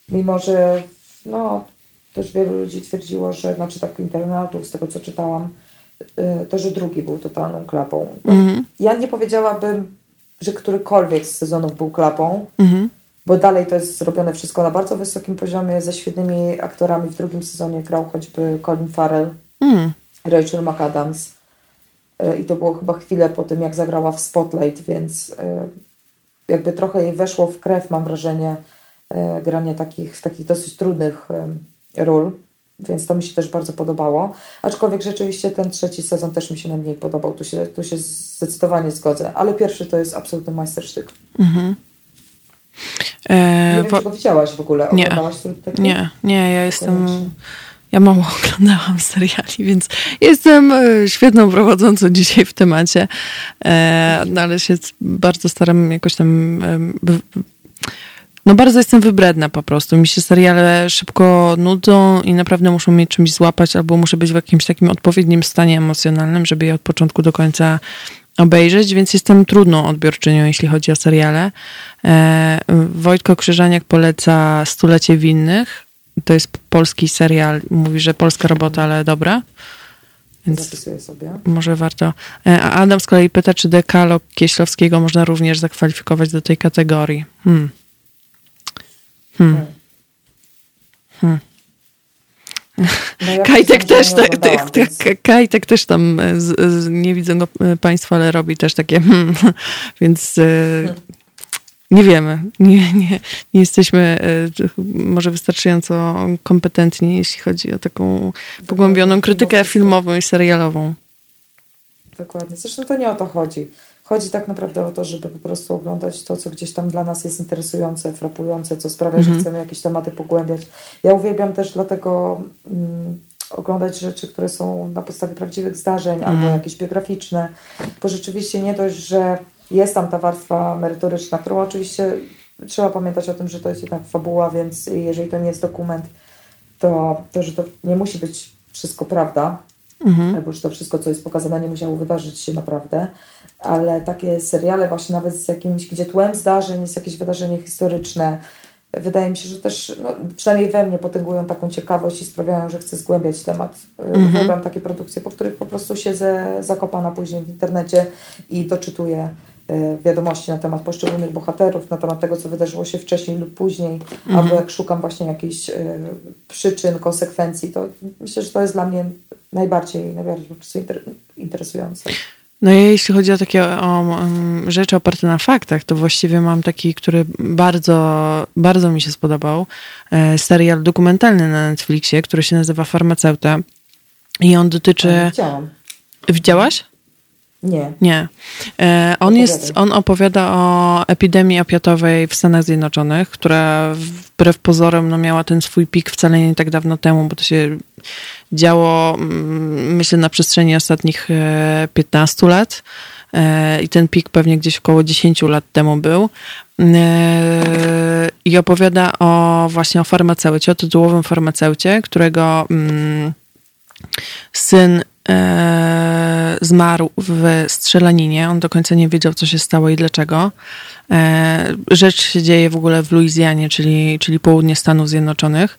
Mimo, że no, też wielu ludzi twierdziło, że, znaczy tak internautów, z tego co czytałam, y, to, że drugi był totalną klapą. Mhm. Ja nie powiedziałabym, że którykolwiek z sezonów był klapą, mhm. Bo dalej to jest zrobione wszystko na bardzo wysokim poziomie, ze świetnymi aktorami. W drugim sezonie grał choćby Colin Farrell, mhm. Rachel McAdams. Y, I to było chyba chwilę po tym, jak zagrała w Spotlight, więc y, jakby trochę jej weszło w krew, mam wrażenie, granie takich, takich dosyć trudnych ról, więc to mi się też bardzo podobało. Aczkolwiek rzeczywiście ten trzeci sezon też mi się najmniej podobał. Tu się, tu się zdecydowanie zgodzę, ale pierwszy to jest absolutny majstersztyk. Mhm. E, nie wiem, po... czy go widziałaś w ogóle. Nie, nie, nie, ja jestem... Ja mało oglądałam seriali, więc jestem e, świetną prowadzącą dzisiaj w temacie, e, no ale się bardzo staram jakoś tam no bardzo jestem wybredna po prostu. Mi się seriale szybko nudzą i naprawdę muszą mnie czymś złapać albo muszę być w jakimś takim odpowiednim stanie emocjonalnym, żeby je od początku do końca obejrzeć, więc jestem trudną odbiorczynią, jeśli chodzi o seriale. E, Wojtko Krzyżaniak poleca Stulecie Winnych. To jest polski serial. Mówi, że polska robota, ale dobra. Więc Zapisuję sobie. Może warto. E, a Adam z kolei pyta, czy dekalog Kieślowskiego można również zakwalifikować do tej kategorii. Hmm. Hmm. Hmm. No Kajtek, też, tak, tak, tak, Kajtek też tam, e, z, z, nie widzą go e, Państwo, ale robi też takie hmm, więc hmm. nie wiemy, nie, nie, nie jesteśmy może wystarczająco kompetentni, jeśli chodzi o taką pogłębioną krytykę filmową i serialową. Dokładnie, zresztą to nie o to chodzi. Chodzi tak naprawdę o to, żeby po prostu oglądać to, co gdzieś tam dla nas jest interesujące, frapujące, co sprawia, mhm. że chcemy jakieś tematy pogłębiać. Ja uwielbiam też dlatego mm, oglądać rzeczy, które są na podstawie prawdziwych zdarzeń mhm. albo jakieś biograficzne, bo rzeczywiście nie dość, że jest tam ta warstwa merytoryczna, którą oczywiście trzeba pamiętać o tym, że to jest jednak fabuła, więc jeżeli to nie jest dokument, to, to że to nie musi być wszystko prawda, mhm. albo że to wszystko, co jest pokazane, nie musiało wydarzyć się naprawdę ale takie seriale właśnie nawet z jakimś, gdzie tłem zdarzeń jest jakieś wydarzenie historyczne, wydaje mi się, że też, no, przynajmniej we mnie potęgują taką ciekawość i sprawiają, że chcę zgłębiać temat. Mhm. Uwielbiam takie produkcje, po których po prostu siedzę zakopana później w internecie i doczytuję e, wiadomości na temat poszczególnych bohaterów, na temat tego, co wydarzyło się wcześniej lub później, mhm. albo jak szukam właśnie jakichś y, przyczyn, konsekwencji, to myślę, że to jest dla mnie najbardziej, najbardziej po prostu interesujące. No i jeśli chodzi o takie o, um, rzeczy oparte na faktach, to właściwie mam taki, który bardzo, bardzo mi się spodobał. E, serial dokumentalny na Netflixie, który się nazywa Farmaceuta. I on dotyczy... Widziałam. Widziałaś? Nie. Nie. E, on, jest, on opowiada o epidemii opiatowej w Stanach Zjednoczonych, która wbrew pozorom no, miała ten swój pik wcale nie tak dawno temu, bo to się działo, mm, myślę, na przestrzeni ostatnich 15 e, lat. E, I ten pik pewnie gdzieś około 10 lat temu był. I opowiada o właśnie o farmaceucie, o tytułowym farmaceucie, którego mm, syn e, zmarł w strzelaninie. On do końca nie wiedział, co się stało i dlaczego. E, rzecz się dzieje w ogóle w Luizjanie, czyli, czyli południe Stanów Zjednoczonych.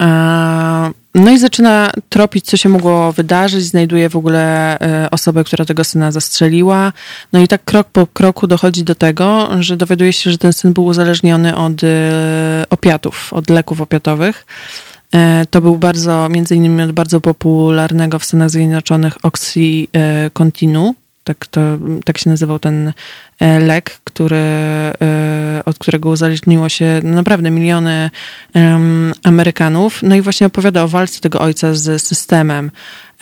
E, no i zaczyna tropić, co się mogło wydarzyć. Znajduje w ogóle e, osobę, która tego syna zastrzeliła. No i tak krok po kroku dochodzi do tego, że dowiaduje się, że ten syn był uzależniony od e, opiatów, od leków opiatowych. E, to był bardzo, między innymi od bardzo popularnego w Stanach Zjednoczonych OxyContinu. Tak, to, tak się nazywał ten e, lek, który, e, od którego uzależniło się naprawdę miliony Amerykanów. No i właśnie opowiada o walce tego ojca z systemem.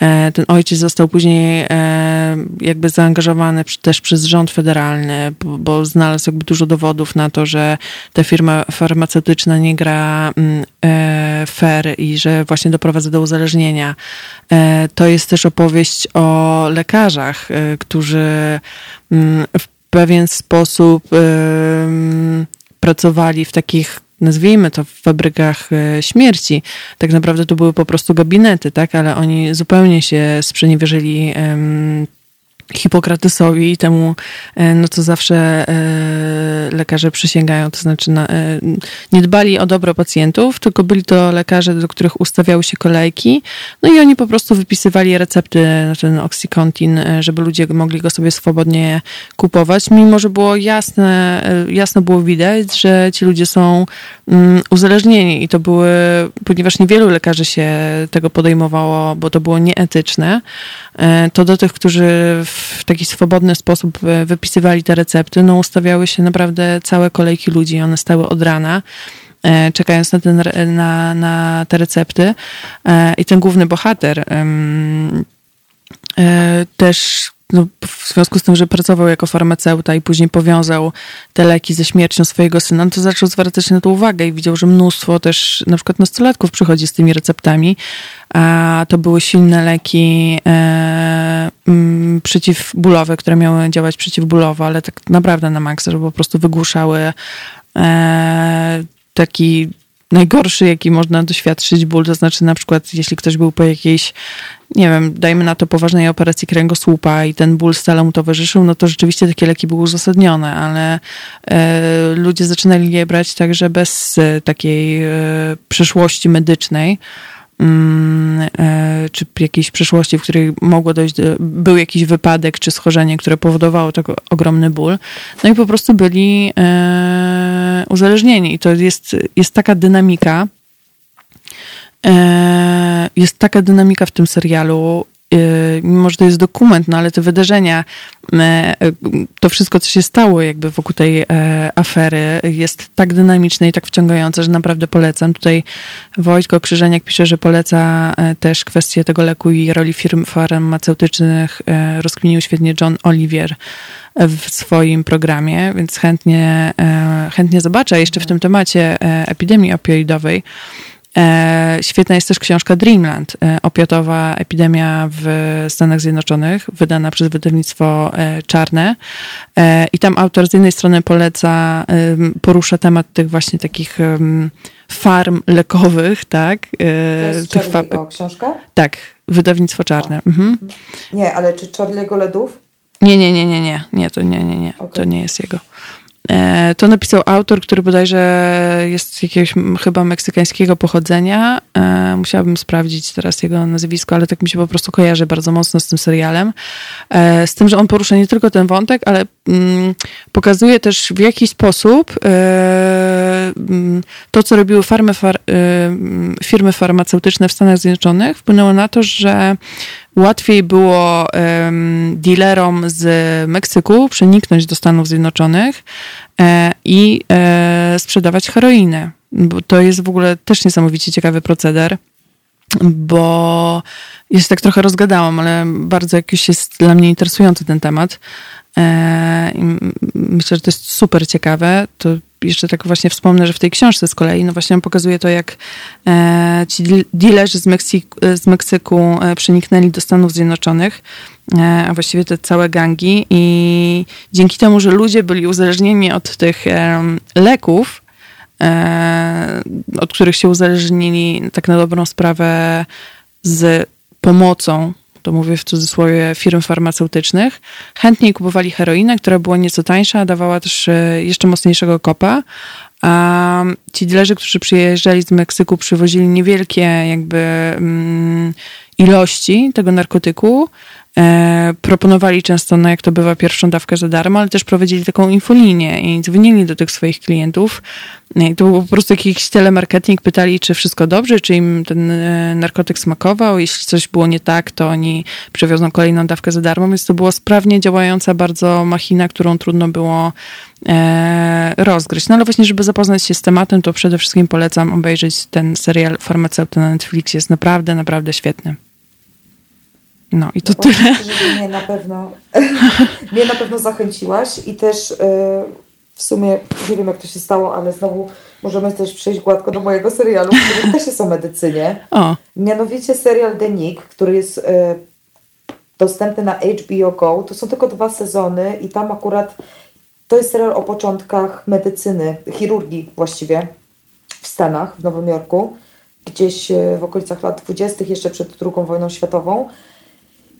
E, ten ojciec został później e, jakby zaangażowany też przez rząd federalny, bo znalazł jakby dużo dowodów na to, że ta firma farmaceutyczna nie gra mm, e, fair i że właśnie doprowadza do uzależnienia. To jest też opowieść o lekarzach, którzy mm, w pewien sposób pracowali w takich nazwijmy to, fabrykach e, śmierci. Tak naprawdę to były po prostu gabinety, tak? Ale oni zupełnie się sprzeniewierzyli Hipokratesowi i temu, e, no co zawsze e, lekarze przysięgają, to znaczy na, e, nie dbali o dobro pacjentów, tylko byli to lekarze, do których ustawiały się kolejki, no i oni po prostu wypisywali recepty na ten Oxycontin, żeby ludzie mogli go sobie swobodnie kupować, mimo że było jasne, jasno było widać, że ci ludzie są mm, uzależnieni i to były, ponieważ niewielu lekarzy się tego podejmowało, bo to było nieetyczne, to do tych, którzy w taki swobodny sposób e, wypisywali te recepty, no ustawiały się naprawdę całe kolejki ludzi, one stały od rana e, czekając na, ten, na, na te recepty. E, I ten główny bohater też no, w związku z tym, że pracował jako farmaceuta i później powiązał te leki ze śmiercią swojego syna, no to zaczął zwracać na to uwagę i widział, że mnóstwo też na przykład nastolatków przychodzi z tymi receptami, a to były silne leki e, m, przeciwbólowe, które miały działać przeciwbólowo, ale tak naprawdę na maksa, że po prostu wygłuszały e, taki najgorszy, jaki można doświadczyć ból, to znaczy na przykład jeśli ktoś był po jakiejś, nie wiem, dajmy na to poważnej operacji kręgosłupa i ten ból stale mu towarzyszył, no to rzeczywiście takie leki były uzasadnione, ale e, ludzie zaczynali je brać także bez e, takiej e, przyszłości medycznej, Mm, czy jakiejś przeszłości, w której mogło dojść, do, był jakiś wypadek czy schorzenie, które powodowało tak ogromny ból. No i po prostu byli uzależnieni. I to jest, jest taka dynamika, e, jest taka dynamika w tym serialu, mimo że to jest dokument, no ale te wydarzenia, y, to wszystko, co się stało jakby wokół tej e, afery jest tak dynamiczne i tak wciągające, że naprawdę polecam. Tutaj Wojtko Krzyżeniak pisze, że poleca e, też kwestię tego leku i roli firm farmaceutycznych e, rozkminił świetnie John Olivier w swoim programie, więc chętnie, chętnie zobaczę jeszcze w tym temacie epidemii opioidowej świetna jest też książka Dreamland, e, opiatowa epidemia w Stanach Zjednoczonych, wydana przez wydawnictwo e, Czarne. I tam autor z jednej strony poleca, porusza temat tych właśnie takich farm lekowych, tak? To jest tych książka? Tak, wydawnictwo Czarne. Mhm. Nie, ale czy Charlie'ego Ledów? Nie, nie, nie, nie, nie, nie, to nie, nie, nie, okay. to nie jest jego. E, to napisał autor, który bodajże jest jakiegoś chyba meksykańskiego pochodzenia. E, musiałabym sprawdzić teraz jego nazwisko, ale tak mi się po prostu kojarzy bardzo mocno z tym serialem. E, z tym, że on porusza nie tylko ten wątek, ale mm, pokazuje też w jaki sposób mm, to, co robiły farmy, far, firmy farmaceutyczne w Stanach Zjednoczonych, wpłynęło na to, że łatwiej było um, dealerom z Meksyku przeniknąć do Stanów Zjednoczonych e, i e, sprzedawać heroinę. Bo to jest w ogóle też niesamowicie ciekawy proceder, bo jest tak trochę rozgadałam, ale bardzo jakiś jest dla mnie interesujący ten temat. E, myślę, że to jest super ciekawe. To jeszcze tak właśnie wspomnę, że w tej książce z kolei, no właśnie on pokazuje to, jak e, ci dealerzy z, Meksyku, z Meksyku e, przeniknęli do Stanów Zjednoczonych, a właściwie te całe gangi i dzięki temu, że ludzie byli uzależnieni od tych leków, od których się uzależnili tak na dobrą sprawę z pomocą to mówię w cudzysłowie, firm farmaceutycznych, chętniej kupowali heroinę, która była nieco tańsza, dawała też e, jeszcze mocniejszego kopa. A ci dilerzy, którzy przyjeżdżali z Meksyku, przywozili niewielkie jakby mm, ilości tego narkotyku, proponowali często, no jak to bywa, pierwszą dawkę za darmo, ale też prowadzili taką infolinię i dzwonili do tych swoich klientów. I to był po prostu jakiś telemarketing, pytali, czy wszystko dobrze, czy im ten e, narkotyk smakował. Jeśli coś było nie tak, to oni przewiozą kolejną dawkę za darmo, więc to była sprawnie działająca bardzo machina, którą trudno było e, rozgryźć. No ale właśnie, żeby zapoznać się z tematem, to przede wszystkim polecam obejrzeć ten serial Farmaceuta na Netflix. Jest naprawdę, naprawdę świetny. No i to no, tyle. Że mnie na pewno, mnie na pewno zachęciłaś i też yy, w sumie nie wiem jak to się stało, ale znowu możemy też przejść gładko do mojego serialu, który też jest o medycynie. O. Mianowicie serial The Nick, który jest yy, dostępny na HBO Go. To są tylko dwa sezony i tam akurat to jest serial o początkach medycyny, chirurgii właściwie w Stanach, w Nowym Jorku, gdzieś e, w okolicach lat 20., jeszcze przed II wojną światową.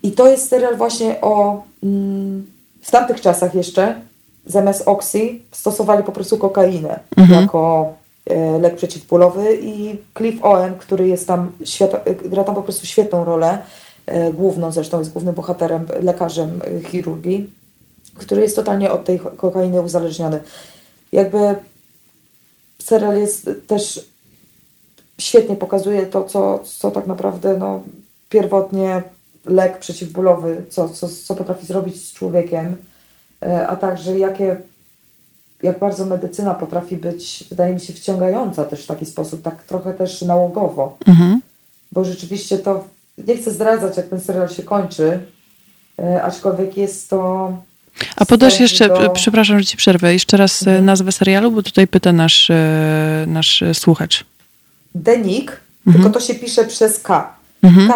I to jest serial właśnie o. Mm, w tamtych czasach jeszcze zamiast oksy stosowali po prostu kokainę mhm. jako e, lek przeciwbólowy i Cliff Owen, który jest tam, świata, gra tam po prostu świetną rolę, e, główną zresztą, jest głównym bohaterem, lekarzem chirurgii, który jest totalnie od tej kokainy uzależniony. Jakby serial jest też świetnie pokazuje to, co, co tak naprawdę no, pierwotnie lek przeciwbólowy, co, co, co potrafi zrobić z człowiekiem, e, a także jakie, jak bardzo medycyna potrafi być, wydaje mi się, wciągająca też w taki sposób, tak trochę też nałogowo. Mhm. Bo rzeczywiście to, nie chcę zdradzać, jak ten serial się kończy, e, aczkolwiek jest to a podasz jeszcze, do... przepraszam, że ci przerwę, jeszcze raz e, mhm. nazwę serialu, bo tutaj pyta nasz, nasz słuchacz. Denik, mhm. tylko to się pisze przez K. Mhm.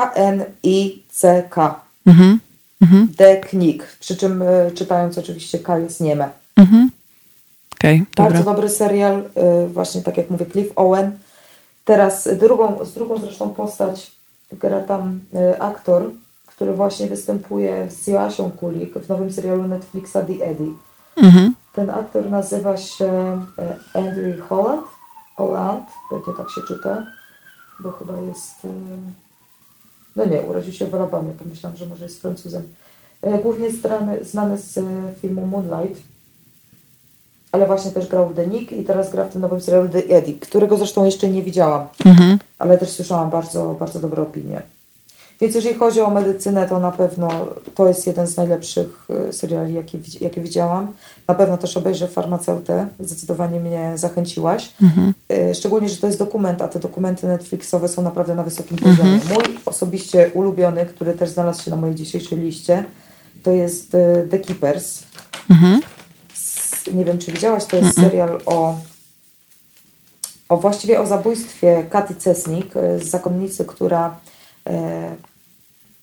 K-N-I-C-K. Mhm. Mhm. Deknik, przy czym y, czytając oczywiście K jest nieme. Mhm. Okay, Bardzo dobra. dobry serial, y, właśnie tak jak mówię, Cliff Owen. Teraz drugą, z drugą zresztą postać gra tam y, aktor, który właśnie występuje z Joasią Kulik w nowym serialu Netflixa The Eddie. Mhm. Ten aktor nazywa się Andrew Holland. Holland, pewnie tak się czyta, bo chyba jest no nie, urodził się w Alabamie, pomyślałam, że może jest Francuzem. E, głównie znany, znany z e, filmu Moonlight, ale właśnie też grał w The Nick i teraz gra w tym nowym serialu The Eddie, którego zresztą jeszcze nie widziałam, mhm. ale też słyszałam bardzo, bardzo dobre opinie. Więc jeżeli chodzi o medycynę, to na pewno to jest jeden z najlepszych e, seriali, jakie, jakie widziałam. Na pewno też obejrzę Farmaceutę, zdecydowanie mnie zachęciłaś. Mhm. E, szczególnie, że to jest dokument, a te dokumenty Netflixowe są naprawdę na wysokim poziomie. Mhm. Mój osobiście ulubiony, który też znalazł się na mojej dzisiejszej liście, to jest e, The Keepers. Mhm. Nie wiem, czy widziałaś, to jest mhm. serial o, o właściwie o zabójstwie Katy Cesnik z zakonnicy, która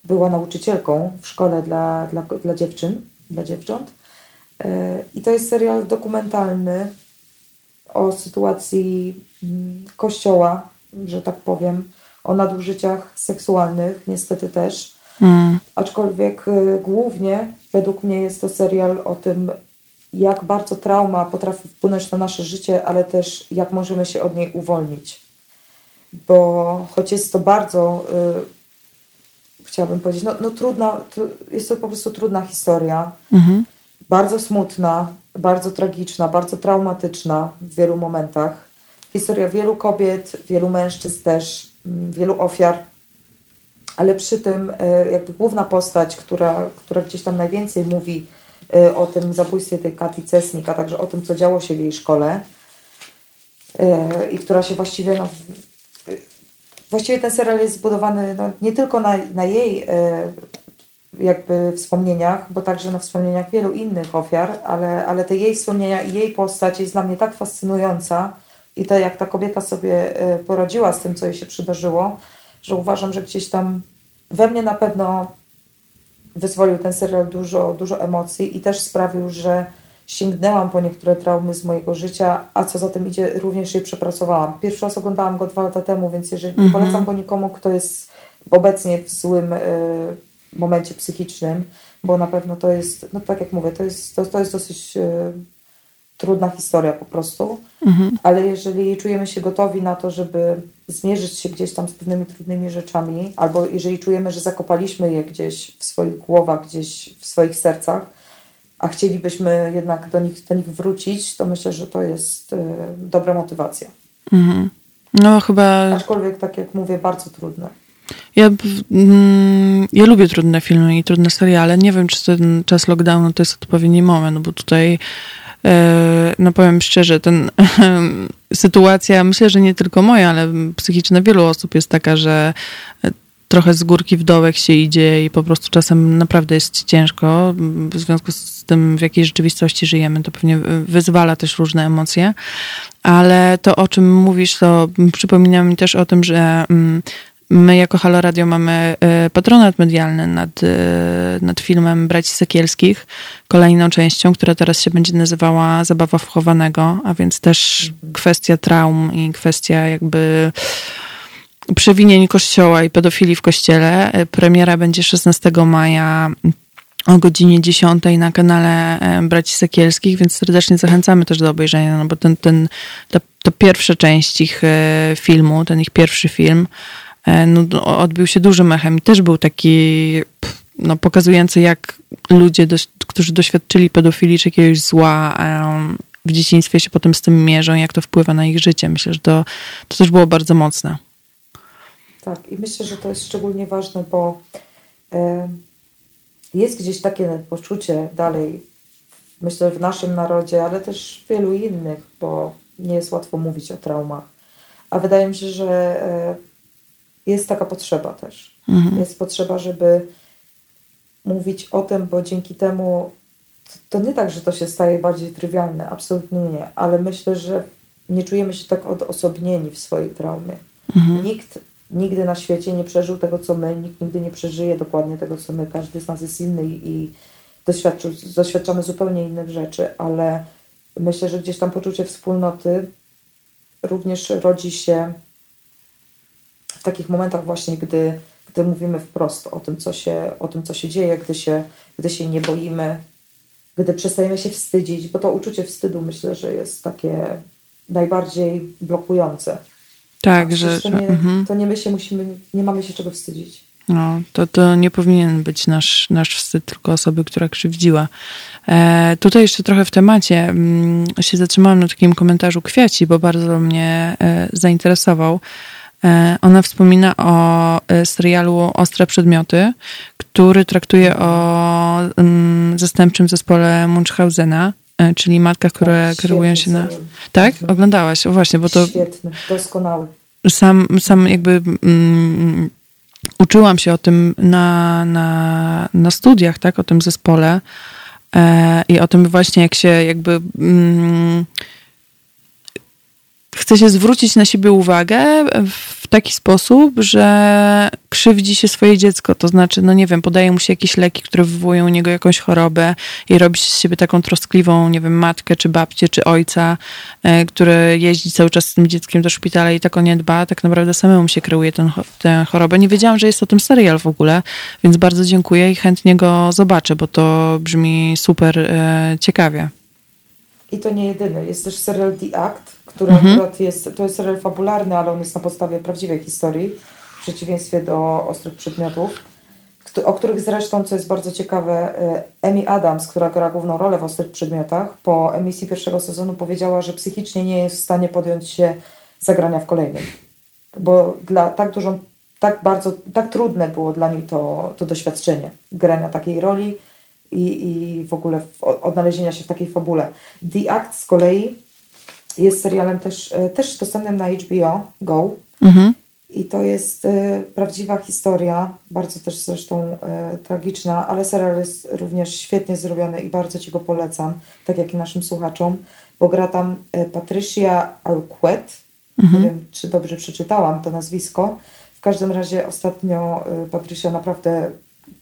była nauczycielką w szkole dla, dla, dla dziewczyn, dla dziewcząt. E, I to jest serial dokumentalny o sytuacji mm, kościoła, że tak powiem, o nadużyciach seksualnych, niestety też. Mm. Aczkolwiek e, głównie według mnie jest to serial o tym, jak bardzo trauma potrafi wpłynąć na nasze życie, ale też jak możemy się od niej uwolnić. Bo choć jest to bardzo y, chciałabym powiedzieć. No, no trudna, jest to po prostu trudna historia. Mhm. Bardzo smutna, bardzo tragiczna, bardzo traumatyczna w wielu momentach. Historia wielu kobiet, wielu mężczyzn też, mm, wielu ofiar. Ale przy tym e, jakby główna postać, która, która gdzieś tam najwięcej mówi e, o tym zabójstwie tej Kati Cesnik, a także o tym, co działo się w jej szkole e, i która się właściwie no, właściwie ten serial jest zbudowany no, nie tylko na, na jej e, jakby wspomnieniach, bo także na wspomnieniach wielu innych ofiar, ale, ale te jej wspomnienia i jej postać jest dla mnie tak fascynująca i to jak ta kobieta sobie e, poradziła z tym, co jej się przydarzyło, że uważam, że gdzieś tam we mnie na pewno wyzwolił ten serial dużo, dużo emocji i też sprawił, że sięgnęłam po niektóre traumy z mojego życia, a co za tym idzie, również je przepracowałam. Pierwszy raz oglądałam go dwa lata temu, więc jeżeli mm -hmm. polecam go nikomu, kto jest obecnie w złym y, momencie psychicznym, bo na pewno to jest, no tak jak mówię, to jest, to, to jest dosyć y, trudna historia po prostu, mm -hmm. ale jeżeli czujemy się gotowi na to, żeby zmierzyć się gdzieś tam z pewnymi trudnymi rzeczami, albo jeżeli czujemy, że zakopaliśmy je gdzieś w swoich głowach, gdzieś w swoich sercach, a chcielibyśmy jednak do nich, do nich wrócić, to myślę, że to jest y, dobra motywacja. Mhm. No chyba... Aczkolwiek, tak jak mówię, bardzo trudne. Ja, mm, ja lubię trudne filmy i trudne seriale. Nie wiem, czy ten czas lockdownu to jest odpowiedni moment, bo tutaj e, no powiem szczerze, ten sytuacja, myślę, że nie tylko moja, ale psychiczna wielu osób jest taka, że trochę z górki w dołek się idzie i po prostu czasem naprawdę jest ciężko. W związku z tym, w jakiej rzeczywistości żyjemy, to pewnie wyzwala też różne emocje. Ale to, o czym mówisz, to przypomina mi też o tym, że mm, My jako Halo Radio mamy e, patronat medialny nad, e, nad filmem Braci Sekielskich, kolejną częścią, która teraz się będzie nazywała Zabawa wchowanego, a więc też kwestia traum i kwestia jakby przewinień kościoła i pedofilii w kościele. Premiera będzie 16 maja o godzinie 10 na kanale Braci Sekielskich, więc serdecznie zachęcamy też do obejrzenia, no bo ten, ten, ta, ta pierwsza część ich filmu, ten ich pierwszy film, no, odbił się dużym echem i też był taki no, pokazujący, jak ludzie, którzy doświadczyli pedofilii czy jakiegoś zła w dzieciństwie się potem z tym mierzą, jak to wpływa na ich życie. Myślę, że to, to też było bardzo mocne. Tak, i myślę, że to jest szczególnie ważne, bo jest gdzieś takie poczucie dalej, myślę, w naszym narodzie, ale też w wielu innych, bo nie jest łatwo mówić o traumach. A wydaje mi się, że e, jest taka potrzeba też. Mhm. Jest potrzeba, żeby mówić o tym, bo dzięki temu to nie tak, że to się staje bardziej trywialne, absolutnie nie, ale myślę, że nie czujemy się tak odosobnieni w swojej traumie. Mhm. Nikt nigdy na świecie nie przeżył tego, co my, nikt nigdy nie przeżyje dokładnie tego, co my. Każdy z nas jest inny i doświadczamy zupełnie innych rzeczy, ale myślę, że gdzieś tam poczucie wspólnoty również rodzi się w takich momentach właśnie, gdy, gdy mówimy wprost o tym, co się, o tym, co się dzieje, gdy się, gdy się nie boimy, gdy przestajemy się wstydzić, bo to uczucie wstydu myślę, że jest takie najbardziej blokujące. Tak, że. To nie, mhm. to nie my się musimy, nie mamy się czego wstydzić. No, to, to nie powinien być nasz, nasz wstyd, tylko osoby, która krzywdziła. E, tutaj jeszcze trochę w temacie mm, się zatrzymałam na takim komentarzu Kwiaci, bo bardzo mnie e, zainteresował. E, ona wspomina o e, serialu Ostre Przedmioty, który traktuje o um, zastępczym zespole Munchhausena, e, czyli matkach, które tak, kierują się na... Tak? Mhm. Oglądałaś? O właśnie, bo to... Świetny, doskonały. Sam, sam jakby um, uczyłam się o tym na, na, na studiach, tak? O tym zespole e, i o tym właśnie, jak się jakby... Um, chce się zwrócić na siebie uwagę w taki sposób, że krzywdzi się swoje dziecko. To znaczy, no nie wiem, podaje mu się jakieś leki, które wywołują u niego jakąś chorobę i robi się z siebie taką troskliwą, nie wiem, matkę, czy babcię, czy ojca, e, który jeździ cały czas z tym dzieckiem do szpitala i tak o nie dba. Tak naprawdę samemu się kreuje ten, tę chorobę. Nie wiedziałam, że jest o tym serial w ogóle, więc bardzo dziękuję i chętnie go zobaczę, bo to brzmi super e, ciekawie. I to nie jedyny. Jest też serial The Act, który mhm. akurat jest, to jest serial fabularny, ale on jest na podstawie prawdziwej historii, w przeciwieństwie do Ostrych Przedmiotów, o których zresztą, co jest bardzo ciekawe, Amy e, Adams, która gra główną rolę w Ostrych Przedmiotach, po emisji pierwszego sezonu powiedziała, że psychicznie nie jest w stanie podjąć się zagrania w kolejnym. Bo dla tak dużą, tak bardzo, tak trudne było dla niej to, to doświadczenie grania takiej roli i, i w ogóle odnalezienia się w takiej fabule. The Act z kolei jest serialem też, e, też dostępnym na HBO Go. Mhm. I to jest y, prawdziwa historia, bardzo też zresztą y, tragiczna, ale serial jest również świetnie zrobiony i bardzo Ci go polecam, tak jak i naszym słuchaczom, bo gra tam y, Patricia Arquette, mhm. nie wiem czy dobrze przeczytałam to nazwisko. W każdym razie ostatnio Patricia naprawdę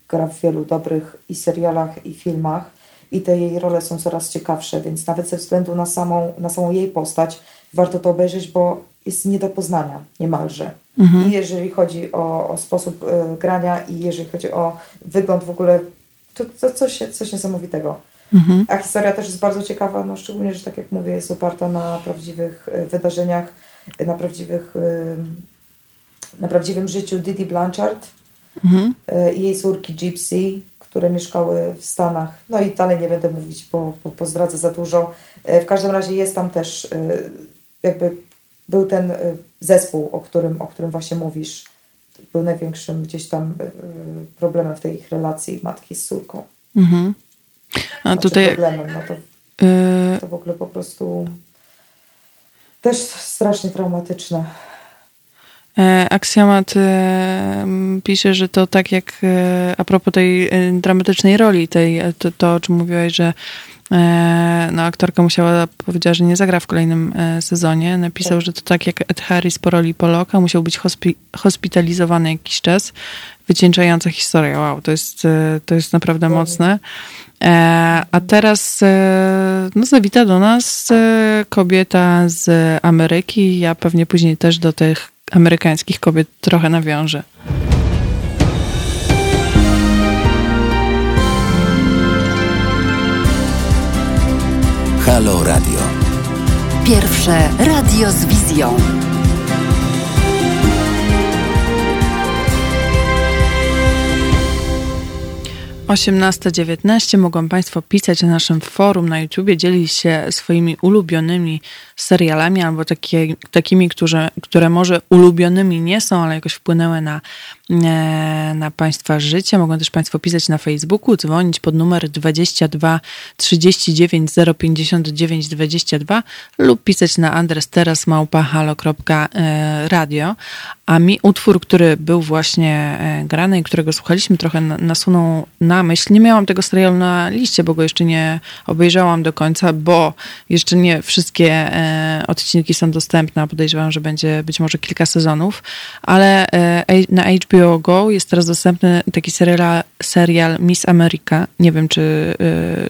gra w wielu dobrych i serialach i filmach i te jej role są coraz ciekawsze, więc nawet ze względu na samą, na samą jej postać warto to obejrzeć, bo jest nie do poznania niemalże. Mhm. I jeżeli chodzi o, o sposób y, grania i jeżeli chodzi o wygląd w ogóle, to, to coś, coś niesamowitego. Mhm. A historia też jest bardzo ciekawa, no szczególnie, że tak jak mówię, jest oparta na prawdziwych y, wydarzeniach, na prawdziwych, y, na prawdziwym życiu Didi Blanchard mhm. i jej córki Gypsy, które mieszkały w Stanach. No i dalej nie będę mówić, bo, bo, bo zdradzę za dużo. E, w każdym razie jest tam też e, jakby był ten e, zespół, o którym, o którym właśnie mówisz. Był największym gdzieś tam problemem w tej ich relacji matki z córką. Mhm. A znaczy tutaj... Problemem, no to, to w ogóle po prostu też strasznie traumatyczne. E, Aksjomat e, pisze, że to tak jak e, a propos tej dramatycznej roli, tej, to, to o czym mówiłaś, że no, aktorka musiała, powiedziała, że nie zagra w kolejnym sezonie. Napisał, że to tak jak Ed Harris po roli Poloka, musiał być hospi hospitalizowany jakiś czas. Wycieńczająca historia. Wow, to jest, to jest naprawdę mocne. A teraz no, zawita do nas kobieta z Ameryki. Ja pewnie później też do tych amerykańskich kobiet trochę nawiąże. Halo Radio. Pierwsze radio z wizją. 18.19 mogą Państwo pisać na naszym forum na YouTubie, dzielić się swoimi ulubionymi serialami albo takie, takimi, które, które może ulubionymi nie są, ale jakoś wpłynęły na, na Państwa życie. Mogą też Państwo pisać na Facebooku, dzwonić pod numer 22 39 059 22 lub pisać na adres teraz małpa.halo.radio. A mi utwór, który był właśnie e, grany i którego słuchaliśmy, trochę nasunął na myśl. Nie miałam tego serialu na liście, bo go jeszcze nie obejrzałam do końca, bo jeszcze nie wszystkie e, odcinki są dostępne. Podejrzewam, że będzie być może kilka sezonów, ale e, na HBO Go jest teraz dostępny taki serial, serial Miss America. Nie wiem, czy,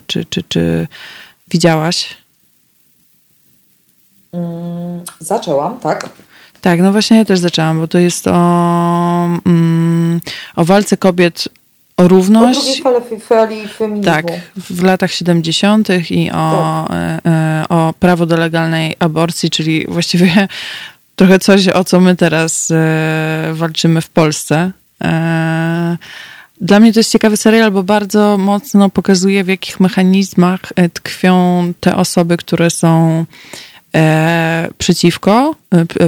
czy, czy, czy widziałaś? Mm, zaczęłam, tak. Tak, no właśnie ja też zaczęłam, bo to jest o, mm, o walce kobiet o równość. O drugiej fali, fali feminizmu. Tak, w latach 70. i o, tak. e, e, o prawo do legalnej aborcji, czyli właściwie trochę coś, o co my teraz e, walczymy w Polsce. E, dla mnie to jest ciekawy serial, bo bardzo mocno pokazuje, w jakich mechanizmach e, tkwią te osoby, które są przeciwko,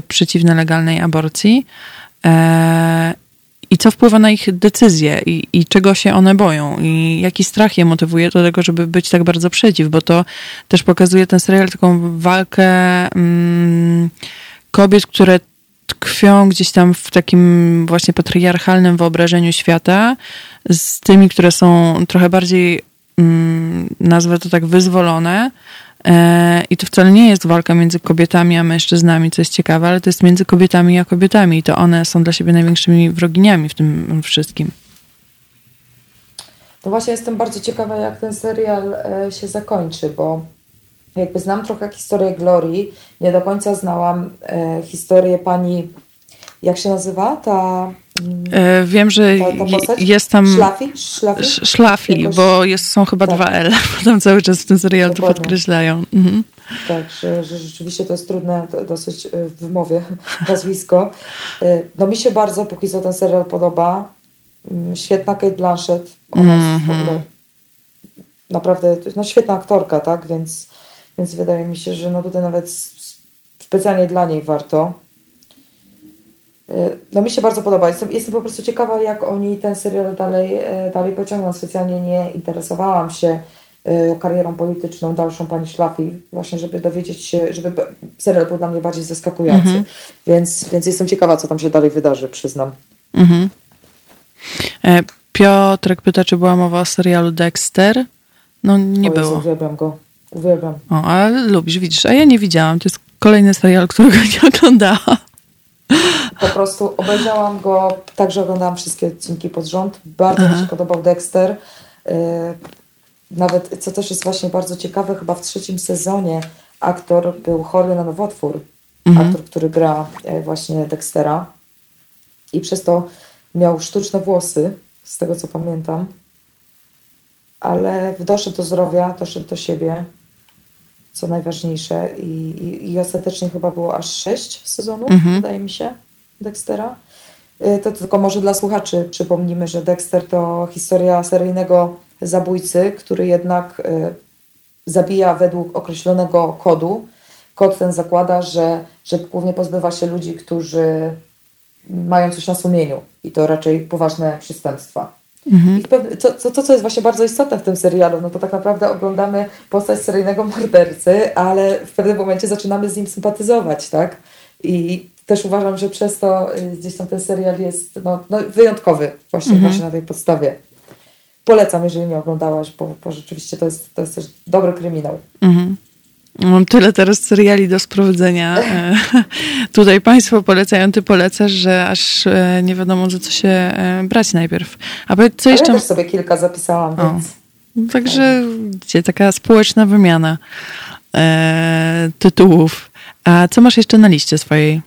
przeciwne legalnej aborcji i co wpływa na ich decyzje i, i czego się one boją i jaki strach je motywuje do tego, żeby być tak bardzo przeciw, bo to też pokazuje ten serial taką walkę mm, kobiet, które tkwią gdzieś tam w takim właśnie patriarchalnym wyobrażeniu świata z tymi, które są trochę bardziej, mm, nazwę to tak, wyzwolone, E, I to wcale nie jest walka między kobietami a mężczyznami, co jest ciekawe, ale to jest między kobietami a kobietami. I to one są dla siebie największymi wroginiami w tym wszystkim. No właśnie jestem bardzo ciekawa, jak ten serial e, się zakończy, bo jakby znam trochę historię Glorii, nie do końca znałam e, historię pani, jak się nazywa ta E, wiem, że ta, ta jest tam. Szlafi? Szlafi, szlafi Jakoś... bo jest, są chyba tak. dwa L, bo tam cały czas w tym serialu to podkreślają. Mhm. Tak, że, że, rzeczywiście to jest trudne dosyć e, w wymowie nazwisko. E, no mi się bardzo póki co ten serial podoba. Mm, świetna Kate Blanchett. Ona mm -hmm. jest w mhm. ogóle naprawdę no, świetna aktorka, tak? Więc, więc wydaje mi się, że no tutaj nawet specjalnie dla niej warto. Y, no mi się bardzo podoba. Jestem, jestem po prostu ciekawa, jak oni ten serial dalej, e, dalej pociągną. Specjalnie nie interesowałam się e, karierą polityczną dalszą pani Szlafi, właśnie żeby dowiedzieć się, żeby serial był dla mnie bardziej zaskakujący. Mhm. Więc, więc jestem ciekawa, co tam się dalej wydarzy, przyznam. Mhm. E, Piotrek pyta, czy była mowa o serialu Dexter? No nie o było. Jezu, go. Uwielbiam. O, ale lubisz, widzisz, a ja nie widziałam. To jest kolejny serial, którego nie oglądałam. Po prostu obejrzałam go, także oglądałam wszystkie odcinki pod rząd. Bardzo Aha. mi się podobał Dexter. Y, nawet, co też jest właśnie bardzo ciekawe, chyba w trzecim sezonie aktor był chory na nowotwór. Mhm. Aktor, który gra e, właśnie Dextera. I przez to miał sztuczne włosy, z tego co pamiętam. Ale doszedł do zdrowia, doszedł do siebie co najważniejsze i, i, i ostatecznie chyba było aż sześć sezonów, mhm. wydaje mi się, Dextera. Y, to tylko może dla słuchaczy przypomnimy, że Dexter to historia seryjnego zabójcy, który jednak y, zabija według określonego kodu. Kod ten zakłada, że, że głównie pozbywa się ludzi, którzy mają coś na sumieniu i to raczej poważne przestępstwa. Mhm. I to, to, co jest właśnie bardzo istotne w tym serialu, no to tak naprawdę oglądamy postać seryjnego mordercy, ale w pewnym momencie zaczynamy z nim sympatyzować, tak? I też uważam, że przez to y, gdzieś tam ten serial jest no, no wyjątkowy właśnie, mhm. właśnie na tej podstawie. Polecam, jeżeli nie oglądałaś, bo, bo rzeczywiście to jest, to jest też dobry kryminał. Mhm. Mam tyle teraz seriali do sprowadzenia. E, tutaj Państwo polecają, Ty polecasz, że aż e, nie wiadomo, za co się e, brać najpierw. A powiedz, co jeszcze... Ja też sobie kilka zapisałam, o. więc... Także gdzie taka społeczna wymiana e, tytułów. A co masz jeszcze na liście swojej?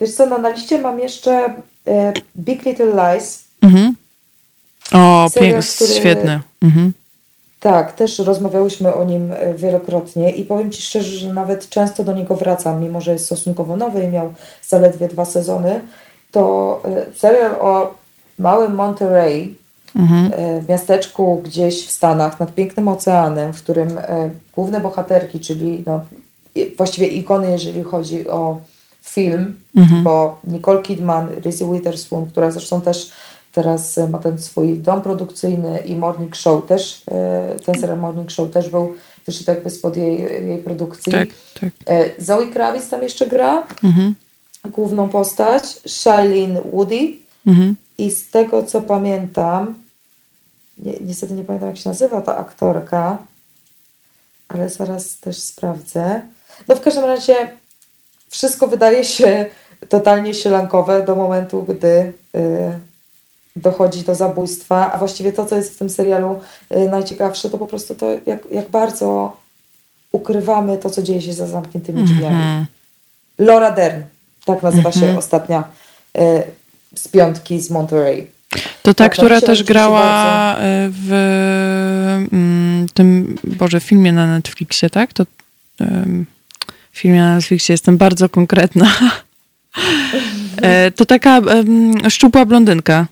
Wiesz co, no na liście mam jeszcze e, Big Little Lies. Mhm. O, serial, który... świetny. Mhm. Tak, też rozmawiałyśmy o nim e, wielokrotnie i powiem Ci szczerze, że nawet często do niego wracam, mimo że jest stosunkowo nowy i miał zaledwie dwa sezony. To e, serial o małym Monterey, mhm. E, w miasteczku gdzieś w Stanach, nad pięknym oceanem, w którym główne bohaterki, czyli no, właściwie ikony, jeżeli chodzi o film, mhm. bo Nicole Kidman, Reese Witherspoon, która zresztą też Teraz e, ma ten swój dom produkcyjny i Morning Show też, e, ten serial Morning Show też był też jakby spod jej, jej produkcji. Tak, tak. E, Zoe Kravitz tam jeszcze gra, mhm. główną postać, Shailene Woody mhm. i z tego co pamiętam, ni niestety nie pamiętam jak się nazywa ta aktorka, ale zaraz też sprawdzę. No w każdym razie wszystko wydaje się totalnie sielankowe do momentu, gdy y, dochodzi do zabójstwa, a właściwie to, co jest w tym serialu y, najciekawsze, to po prostu to, jak, jak bardzo ukrywamy to, co dzieje się za zamkniętymi drzwiami. Mm -hmm. Laura Dern, tak nazywa się mm -hmm. ostatnia y, z piątki z Monterey. To ta, tak, która też grała y, w mm, tym, Boże, filmie na Netflixie, tak? To w filmie na Netflixie jestem bardzo konkretna. E, to taka szczupła blondynka.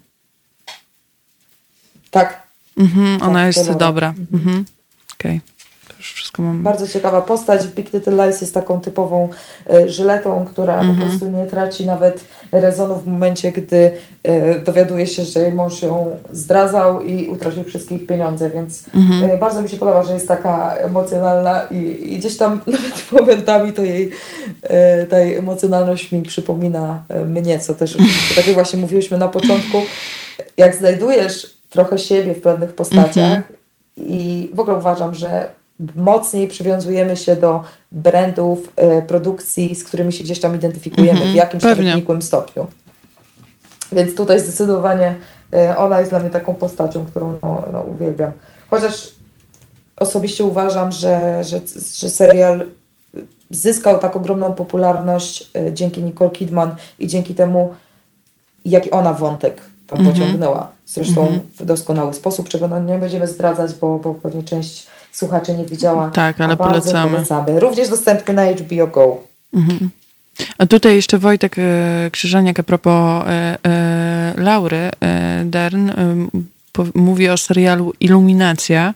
Tak. Mhm, ona tak, jest dobra. Mhm. Okej. Okay wszystko mam. Bardzo ciekawa postać. Big Little Lies jest taką typową y, żyletą, która mm -hmm. po mhm. prostu nie traci nawet rezonu w momencie, gdy y, dowiaduje się, że jej mąż ją zdradzał i utracił wszystkie ich pieniądze, więc mm -hmm. bardzo mi się podoba, że jest taka emocjonalna i, i gdzieś tam nawet momentami to jej ta jej emocjonalność mi przypomina mnie, co też tak jak właśnie mówiłyśmy na początku, jak znajdujesz trochę siebie w pewnych postaciach -hmm. i w ogóle uważam, że mocniej przywiązujemy się do brandów, e, produkcji, z którymi się gdzieś tam identyfikujemy -hmm, w jakimś nikłym stopniu. Więc tutaj zdecydowanie e, ona jest dla mnie taką postacią, którą no, no, uwielbiam. Chociaż osobiście uważam, że, że, że serial zyskał tak ogromną popularność e, dzięki Nicole Kidman i dzięki temu, jaki ona wątek tam mm -hmm. pociągnęła. Zresztą -hmm. w doskonały sposób, czego no nie będziemy zdradzać, bo, bo pewnie część słuchaczy nie widziała. Tak, ale polecamy. polecamy. Również dostępny na HBO Go. Mhm. A tutaj jeszcze Wojtek e, Krzyżaniak a propos e, e, Laury e, Dern po, mówi o serialu Iluminacja,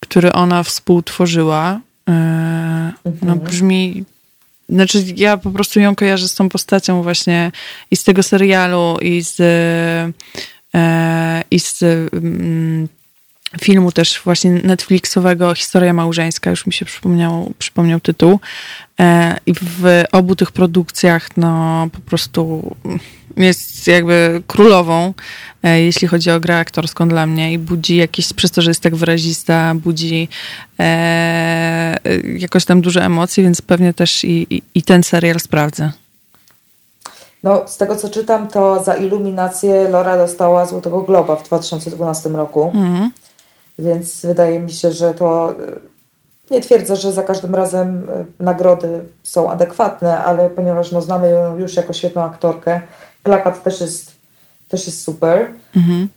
który ona współtworzyła. E, mhm. No brzmi znaczy, ja po prostu ją kojarzę z tą postacią właśnie i z tego serialu, i z, e, i z mm, filmu też właśnie Netflixowego Historia małżeńska, już mi się przypomniał, przypomniał tytuł. E, I w obu tych produkcjach no po prostu jest jakby królową, e, jeśli chodzi o grę aktorską dla mnie i budzi jakieś, przez to, że jest tak wyrazista, budzi e, jakoś tam duże emocje, więc pewnie też i, i, i ten serial sprawdzę. No, z tego co czytam, to za iluminację Laura dostała Złotego Globa w 2012 roku. Mm. Więc wydaje mi się, że to e, nie twierdzę, że za każdym razem e, nagrody są adekwatne, ale ponieważ no, znamy ją już jako świetną aktorkę, plakat też jest, też jest super. Mhm.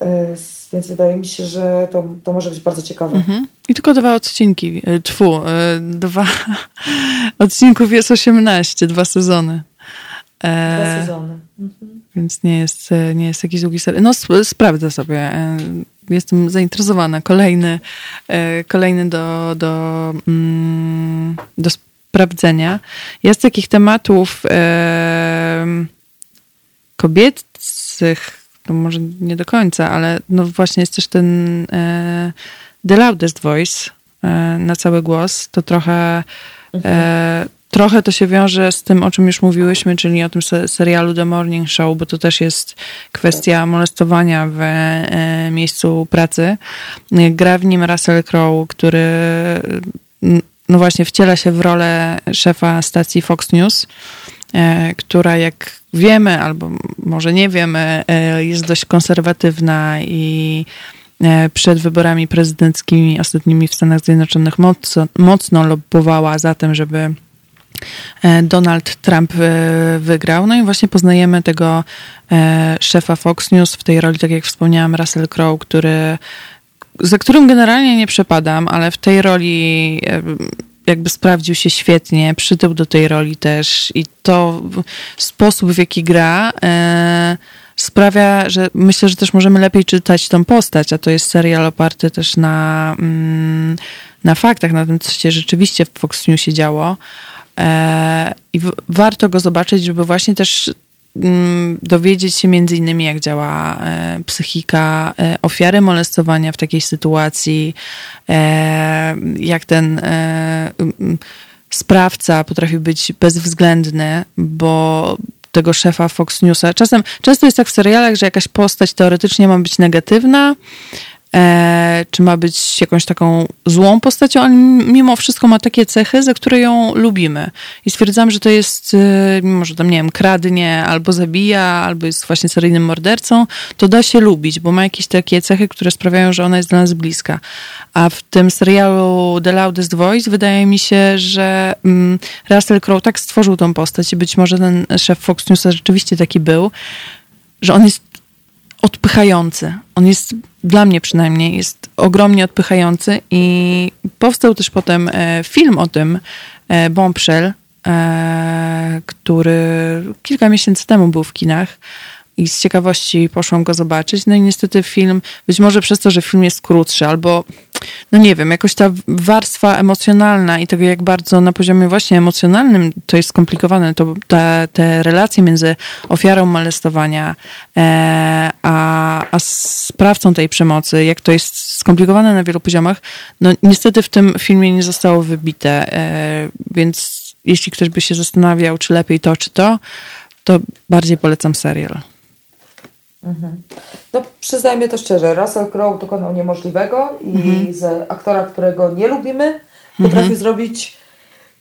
E, więc wydaje mi się, że to, to może być bardzo ciekawe. Mhm. I tylko dwa odcinki, tfu, dwa odcinków jest 18, dwa sezony. Dwa sezony. Mhm. Więc nie jest, nie jest jakiś długi serial. No sprawdzę sobie jestem zainteresowana. Kolejny, e, kolejny do, do, mm, do sprawdzenia. Jest takich tematów e, kobiecych, to może nie do końca, ale no właśnie jest też ten e, The Loudest Voice na cały głos. To trochę mhm. Trochę to się wiąże z tym, o czym już mówiłyśmy, czyli o tym serialu The Morning Show, bo to też jest kwestia molestowania w e, miejscu pracy. Gra w nim Russell Crowe, który no właśnie wciela się w rolę szefa stacji Fox News, e, która jak wiemy, albo może nie wiemy, e, jest dość konserwatywna i przed wyborami prezydenckimi ostatnimi w Stanach Zjednoczonych mocno, mocno lobbowała za tym, żeby Donald Trump wygrał. No i właśnie poznajemy tego szefa Fox News w tej roli, tak jak wspomniałam, Russell Crowe, który, za którym generalnie nie przepadam, ale w tej roli jakby sprawdził się świetnie, przytył do tej roli też i to sposób, w jaki gra e, sprawia, że myślę, że też możemy lepiej czytać tą postać, a to jest serial oparty też na, mm, na faktach, na tym, co się rzeczywiście w Fox News się działo. E, I w, warto go zobaczyć, żeby właśnie też dowiedzieć się między innymi, jak działa e, psychika e, ofiary molestowania w takiej sytuacji, e, jak ten sprawca potrafi być bezwzględny, bo tego szefa Fox Newsa. Czasem, często jest tak w serialach, że jakaś postać teoretycznie ma być negatywna, e, czy ma być jakąś taką złą postacią, ale mimo wszystko ma takie cechy, za które ją lubimy. I stwierdzam, że to jest, e, mimo że tam, nie wiem, kradnie, albo zabija, albo jest właśnie seryjnym mordercą, to da się lubić, bo ma jakieś takie cechy, które sprawiają, że ona jest dla nas bliska. A w tym serialu The Loudest Voice wydaje mi się, że mm, Russell Crowe tak stworzył tą postać i być może ten szef Fox News rzeczywiście taki był, że on jest odpychający. On jest, dla mnie przynajmniej, jest ogromnie odpychający i powstał też potem e, film o tym, e, Bombshell, e, który kilka miesięcy temu był w kinach i z ciekawości poszłam go zobaczyć. No i niestety film, być może przez to, że film jest krótszy, albo no nie wiem, jakoś ta warstwa emocjonalna i tego, jak bardzo na poziomie właśnie emocjonalnym to jest skomplikowane, to te, te relacje między ofiarą molestowania e, a, a sprawcą tej przemocy, jak to jest skomplikowane na wielu poziomach, no niestety w tym filmie nie zostało wybite, e, więc jeśli ktoś by się zastanawiał, czy lepiej to, czy to, to bardziej polecam serial. Mhm. No przyznajmy to szczerze, Russell Crowe dokonał niemożliwego i mhm. z aktora, którego nie lubimy, potrafi mhm. zrobić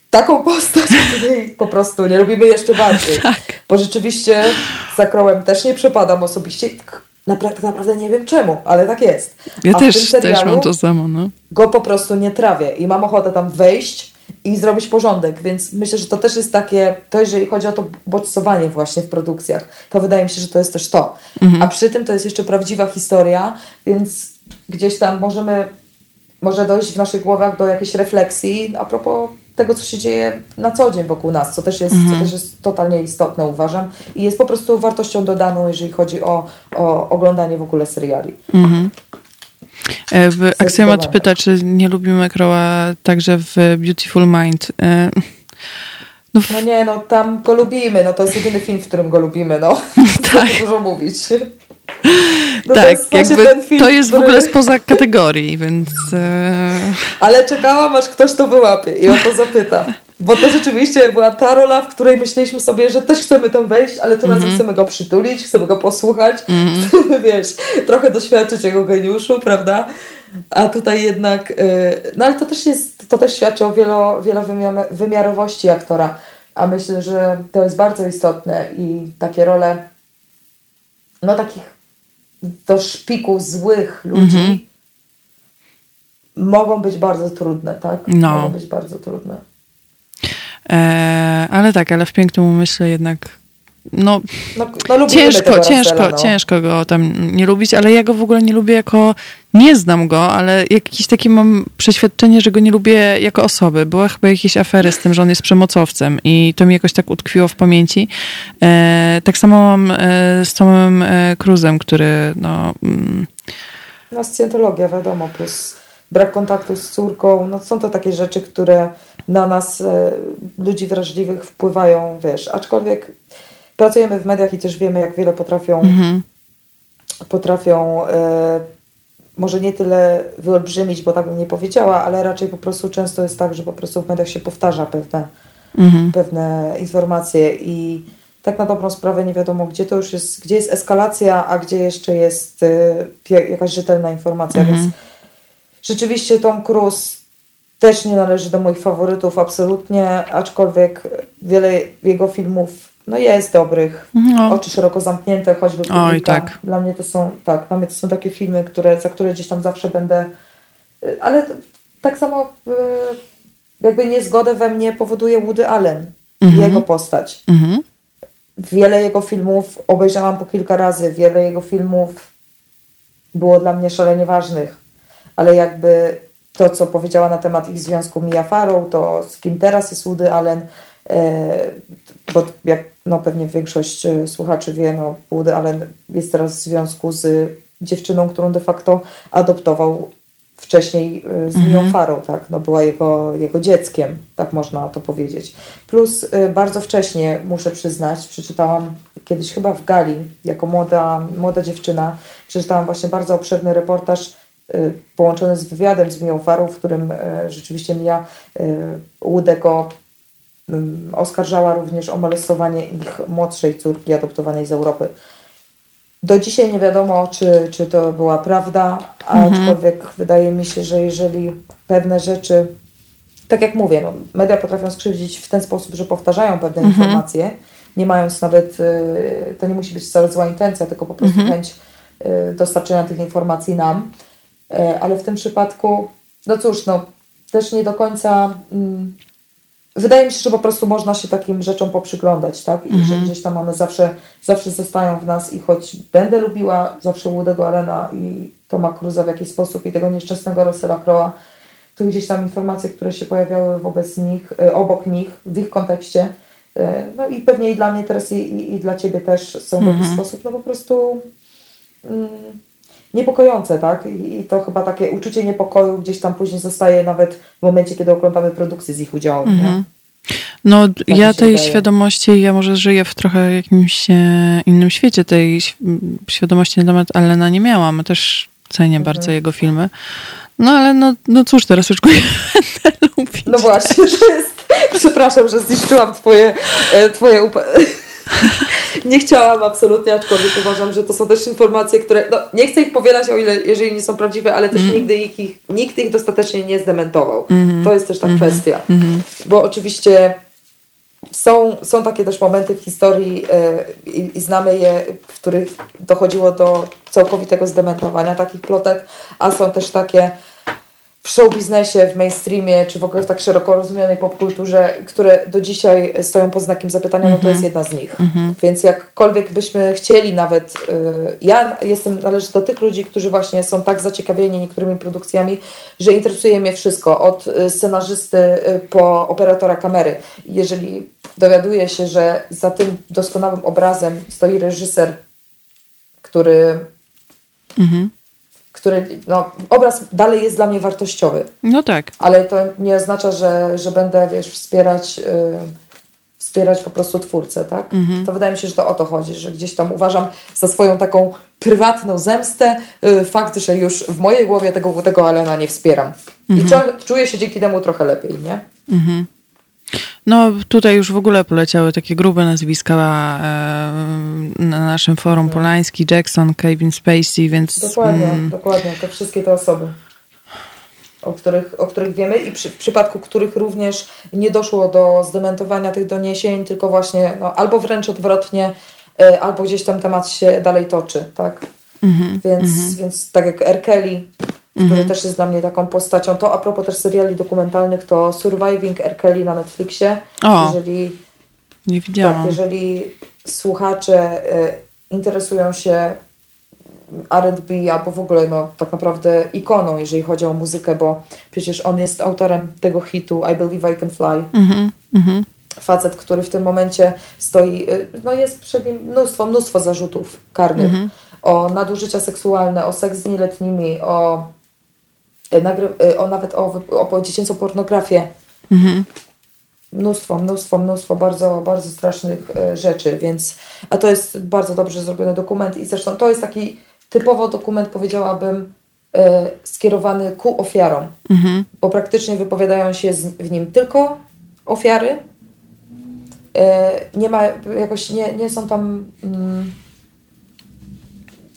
taką postać, której po prostu nie lubimy jeszcze bardziej. Tak. Bo rzeczywiście za Crowem też nie przepadam osobiście. Naprawdę, tak naprawdę nie wiem czemu, ale tak jest. Ja A też, też mam to samo. No. Go po prostu nie trawię i mam ochotę tam wejść i zrobić porządek, więc myślę, że to też jest takie, to jeżeli chodzi o to bodźcowanie właśnie w produkcjach, to wydaje mi się, że to jest też to. Mhm. A przy tym to jest jeszcze prawdziwa historia, więc gdzieś tam możemy, może dojść w naszych głowach do jakiejś refleksji a propos tego, co się dzieje na co dzień wokół nas, co też jest, mhm. co też jest totalnie istotne, uważam. I jest po prostu wartością dodaną, jeżeli chodzi o, o oglądanie w ogóle seriali. Mhm. E, Aksjomat pyta, czy nie lubimy Crowa także w Beautiful Mind. E, no, w... no, nie, no tam go lubimy, no to jest jedyny film, w którym go lubimy, no. tak. dużo mówić. No tak, to jest, jakby film, to jest który... w ogóle spoza kategorii, więc... E... Ale czekałam, aż ktoś to wyłapie i o to zapyta. Bo to rzeczywiście była ta rola, w której myśleliśmy sobie, że też chcemy tam wejść, ale to mm -hmm. razem chcemy go przytulić, chcemy go posłuchać, mm -hmm. wiesz, trochę doświadczyć jego geniuszu, prawda? A tutaj jednak, yy, no ale to też jest, to też świadczy o wielo, wielowymiarowości aktora, a myślę, że to jest bardzo istotne i takie role, no takich do szpiku złych ludzi mm -hmm. mogą być bardzo trudne, tak? No. Mogą być bardzo trudne. E, ale tak, ale w pięknym umyśle jednak no, no, no ciężko, ciężko, no. ciężko go tam nie lubić, ale ja go w ogóle nie lubię jako, nie znam go, ale jakieś takie mam przeświadczenie, że go nie lubię jako osoby. Była chyba jakieś afery z tym, że on jest przemocowcem i to mi jakoś tak utkwiło w pamięci. E, tak samo mam e, z Tomem e, Cruzem, który no... Mm, no scjentologia, wiadomo, plus brak kontaktu z córką, no są to takie rzeczy, które na nas, e, ludzi wrażliwych, wpływają, wiesz, aczkolwiek pracujemy w mediach i też wiemy, jak wiele potrafią, mhm. potrafią e, może nie tyle wyolbrzymić, bo tak bym nie powiedziała, ale raczej po prostu często jest tak, że po prostu w mediach się powtarza pewne, mhm. pewne informacje i tak na dobrą sprawę nie wiadomo, gdzie to już jest, gdzie jest eskalacja, a gdzie jeszcze jest y, jakaś rzetelna informacja, mhm. więc rzeczywiście Tom Cruise też nie należy do moich faworytów absolutnie, aczkolwiek wiele jego filmów no jest dobrych. No. Oczy szeroko zamknięte, choćby Oj, tak. Dla mnie to są, tak, dla mnie to są takie filmy, które, za które gdzieś tam zawsze będę, y, ale tak samo y, jakby niezgodę we mnie powoduje Woody Allen, mhm. jego postać. Mhm. Wiele jego filmów obejrzałam po kilka razy, wiele jego filmów było dla mnie szalenie ważnych, ale jakby to, co powiedziała na temat ich związku Mia Farrow, to z kim teraz jest Woody Allen, e, bo jak no, pewnie większość e, słuchaczy wie, no, Woody Allen jest teraz w związku z dziewczyną, którą de facto adoptował wcześniej e, z Mią mhm. Farrow, tak? No, była jego, jego dzieckiem, tak można to powiedzieć. Plus bardzo wcześnie, muszę przyznać, przeczytałam kiedyś chyba w Gali, jako młoda, młoda dziewczyna, przeczytałam właśnie bardzo obszerny reportaż połączony z wywiadem z Miją Farą, w którym y, rzeczywiście Mia Łudę go oskarżała również o molestowanie ich młodszej córki adoptowanej z Europy. Do dzisiaj nie wiadomo, czy, czy to była prawda, mhm. aczkolwiek wydaje mi się, że jeżeli pewne rzeczy, tak jak mówię, no, media potrafią skrzywdzić w ten sposób, że powtarzają pewne mhm. informacje, nie mając nawet, y, to nie musi być wcale zła intencja, tylko po prostu mhm. chęć dostarczenia tych informacji nam. E, ale w tym przypadku, no cóż, no też nie do końca. Mm, wydaje mi się, że po prostu można się takim rzeczom poprzyglądać, tak? I mm -hmm. że mhm. gdzieś tam one zawsze, zawsze zostają w nas i choć będę lubiła zawsze Woodego Alena i Toma Cruza w jakiś sposób i tego nieszczęsnego Russella Crowe'a, to gdzieś tam informacje, które się pojawiały wobec nich, e, obok nich, w ich kontekście, e, no i pewnie i dla mnie teraz i, i, i dla Ciebie też są w jakiś mm -hmm. sposób, no po prostu... Mm, niepokojące, tak? I to chyba takie uczucie niepokoju gdzieś tam później zostaje nawet w momencie, kiedy oglądamy produkcję z ich udziałem. Mhm. No, tak ja tej wydaje. świadomości, ja może żyję w trochę jakimś e, innym świecie. Tej świadomości na temat Alena nie miałam. Też cenię mhm. bardzo jego filmy. No ale no, no cóż, teraz już go nie będę lubić. No właśnie, to jest... Przepraszam, że zniszczyłam twoje, e, twoje nie chciałam absolutnie, aczkolwiek uważam, że to są też informacje, które, no, nie chcę ich powielać, o ile, jeżeli nie są prawdziwe, ale też mm. nigdy ich, ich, nikt ich dostatecznie nie zdementował. Mm. To jest też ta mm. kwestia. Mhm. Bo oczywiście są, są takie też momenty w historii yy, i, i, znamy je, w których dochodziło do całkowitego zdementowania takich plotek, a są też takie w show biznesie, w mainstreamie, czy w ogóle w tak szeroko rozumianej popkulturze, które do dzisiaj stoją pod znakiem zapytania, no to jest mhm. jedna z nich. Mhm. Więc jakkolwiek byśmy chcieli nawet, y, ja jestem, należę do tych ludzi, którzy właśnie są tak zaciekawieni niektórymi produkcjami, że interesuje mnie wszystko, od y, scenarzysty y, po operatora kamery. Jeżeli dowiaduję się, że za tym doskonałym obrazem stoi reżyser, który mhm który, no, obraz dalej jest dla mnie wartościowy. No tak. Ale to nie oznacza, że, że będę, wiesz, wspierać, yy, wspierać po prostu twórcę, tak? Mhm. To wydaje mi się, że to o to chodzi, że gdzieś tam uważam za swoją taką prywatną zemstę yy, fakt, że już w mojej głowie tego, tego Alena nie wspieram. Mhm. I czuję się dzięki temu trochę lepiej, nie? Mhm. No tutaj już w ogóle poleciały takie grube nazwiska e, na naszym forum tak. Polański, Jackson, Kevin Spacey, więc... Dokładnie, mm, dokładnie, te wszystkie te osoby. O których, o których wiemy i przy, w przypadku których również nie doszło do zdementowania tych doniesień, tylko właśnie no, albo wręcz odwrotnie, e, albo gdzieś tam temat się dalej toczy, tak? Mm -hmm, więc, mm -hmm. więc tak jak R. Kelly, który mhm. też jest dla mnie taką postacią. To a propos też seriali dokumentalnych, to Surviving R. Kelly na Netflixie. O, jeżeli, nie widziałam. Tak, jeżeli słuchacze y, interesują się R&B albo w ogóle no, tak naprawdę ikoną, jeżeli chodzi o muzykę, bo przecież on jest autorem tego hitu I Believe I Can Fly. Mhm, mhm. Facet, który w tym momencie stoi, y, no jest przed nim mnóstwo, mnóstwo zarzutów karnych mhm. o nadużycia seksualne, o seks z nieletnimi, o o nawet o, o dziecięcą pornografię. Mhm. Mnóstwo, mnóstwo, mnóstwo bardzo, bardzo strasznych e, rzeczy, więc a to jest bardzo dobrze zrobiony dokument i zresztą to jest taki typowo dokument, powiedziałabym, skierowany ku ofiarom, mhm. bo praktycznie wypowiadają się w nim tylko ofiary. Nie ma jakoś, nie, nie są tam. Mm,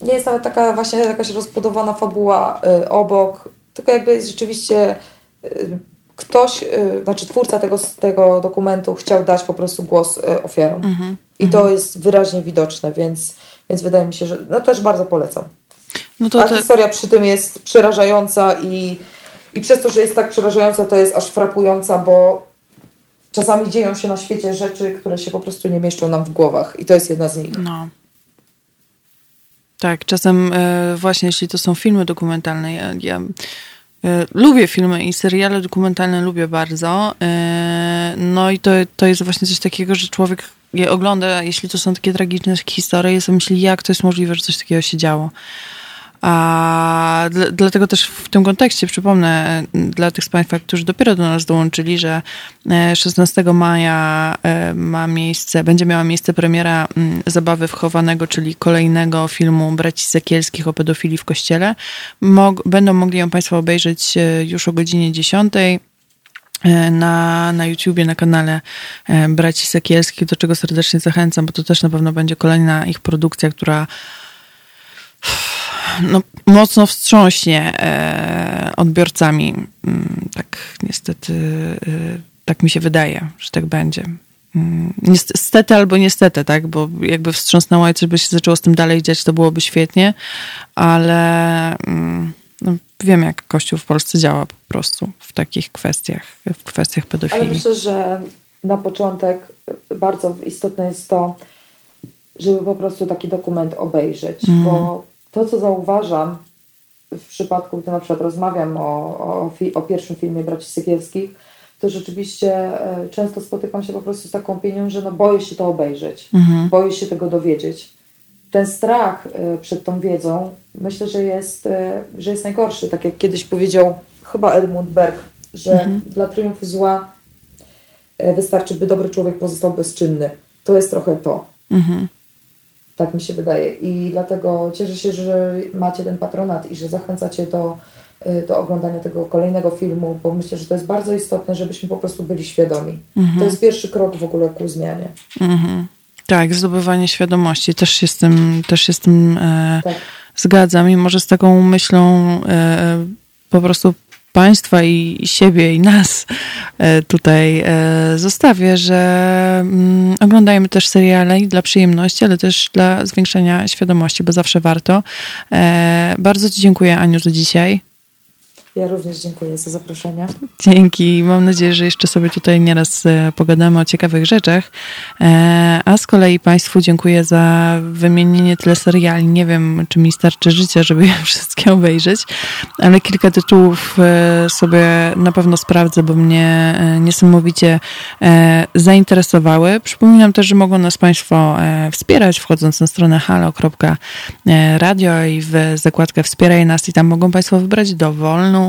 nie jest nawet taka właśnie jakaś rozbudowana fabuła obok tylko jakby jest rzeczywiście y, ktoś, y, znaczy twórca tego, tego dokumentu chciał dać po prostu głos y, ofiarom. Mm-hmm. I to jest wyraźnie widoczne, więc, więc wydaje mi się, że no też bardzo polecam. No to A te... historia przy tym jest przerażająca i I przez to, że jest tak przerażająca, to jest aż frapująca, bo czasami dzieją się na świecie rzeczy, które się po prostu nie mieszczą nam w głowach. I to jest jedna z nich. No. Tak, czasem e, właśnie jeśli to są filmy dokumentalne, ja, ja e, lubię filmy i seriale dokumentalne lubię bardzo. E, no i to, to jest właśnie coś takiego, że człowiek je ogląda, jeśli to są takie tragiczne historie, i sobie myśli, jak to jest możliwe, że coś takiego się działo. A dlatego też w tym kontekście przypomnę dla tych z Państwa, którzy dopiero do nas dołączyli, że 16 e, maja e, ma miejsce, będzie miała miejsce premiera Zabawy wchowanego, czyli kolejnego filmu braci Sekielskich o pedofilii w kościele. Mog będą mogli ją Państwo obejrzeć e, już o godzinie 10 na, na YouTubie, na kanale Braci Sekielskich, do czego serdecznie zachęcam, bo to też na pewno będzie kolejna ich produkcja, która no, mocno wstrząśnie e, odbiorcami. Mm, tak niestety, e, tak mi się wydaje, że tak będzie. Mm, niestety albo niestety, tak, bo jakby wstrząsnęła i coś by się zaczęło z tym dalej dziać, to byłoby świetnie, ale mm, no, wiem, jak Kościół w Polsce działa po prostu w takich kwestiach, w kwestiach pedofilii. Ale myślę, że na początek bardzo istotne jest to, żeby po prostu taki dokument obejrzeć, mm. bo to, co zauważam w przypadku, gdy na przykład rozmawiam o, o, o pierwszym filmie Braci Sykielskich, to rzeczywiście e, często spotykam się po prostu z taką opinią, że no boję się to obejrzeć, mhm. boję się tego dowiedzieć. Ten strach e, przed tą wiedzą myślę, że jest, e, że jest najgorszy. Tak jak kiedyś powiedział chyba Edmund Berg, że mhm. dla triumfu zła wystarczy, by dobry człowiek pozostał bezczynny. To jest trochę to. Mhm. Tak mi się wydaje. I dlatego cieszę się, że macie ten patronat i że zachęcacie do, y, do oglądania tego kolejnego filmu, bo myślę, że to jest bardzo istotne, żebyśmy po prostu byli świadomi. Mhm. To jest pierwszy krok w ogóle ku zmianie. Mhm. Tak, zdobywanie świadomości. Też się z tym, też się z tym e, tak. zgadzam i może z taką myślą e, po prostu Państwa i siebie i nas e, tutaj e, zostawię, że mm, oglądajmy też seriale dla przyjemności, ale też dla zwiększenia świadomości, bo zawsze warto. E, bardzo Ci dziękuję, Aniu, za dzisiaj. Ja również dziękuję za zaproszenie. Dzięki. Mam nadzieję, że jeszcze sobie tutaj nieraz e, pogadamy o ciekawych rzeczach. E, a z kolei Państwu dziękuję za wymienienie tyle seriali. Nie wiem, czy mi starczy życia, żeby je wszystkie obejrzeć, ale kilka tytułów e, sobie na pewno sprawdzę, bo mnie niesamowicie zainteresowały. Przypominam też, że mogą nas Państwo wspierać, wchodząc na stronę halo.radio i w zakładkę Wspieraj nas i tam mogą Państwo wybrać dowolną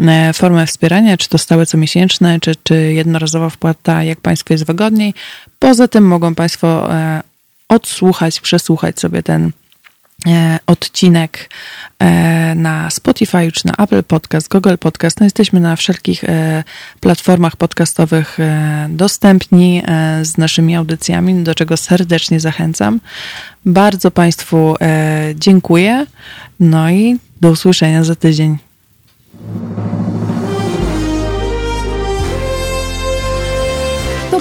E, formę wspierania, czy to stałe comiesięczne, czy, czy jednorazowa wpłata, jak Państwu jest wygodniej. Poza tym mogą Państwo e, odsłuchać, przesłuchać sobie ten e, odcinek na Spotify, czy na Apple Podcast, Google Podcast. No jesteśmy na wszelkich platformach podcastowych dostępni z naszymi audycjami, do czego serdecznie zachęcam. Bardzo Państwu dziękuję. No i do usłyszenia za tydzień.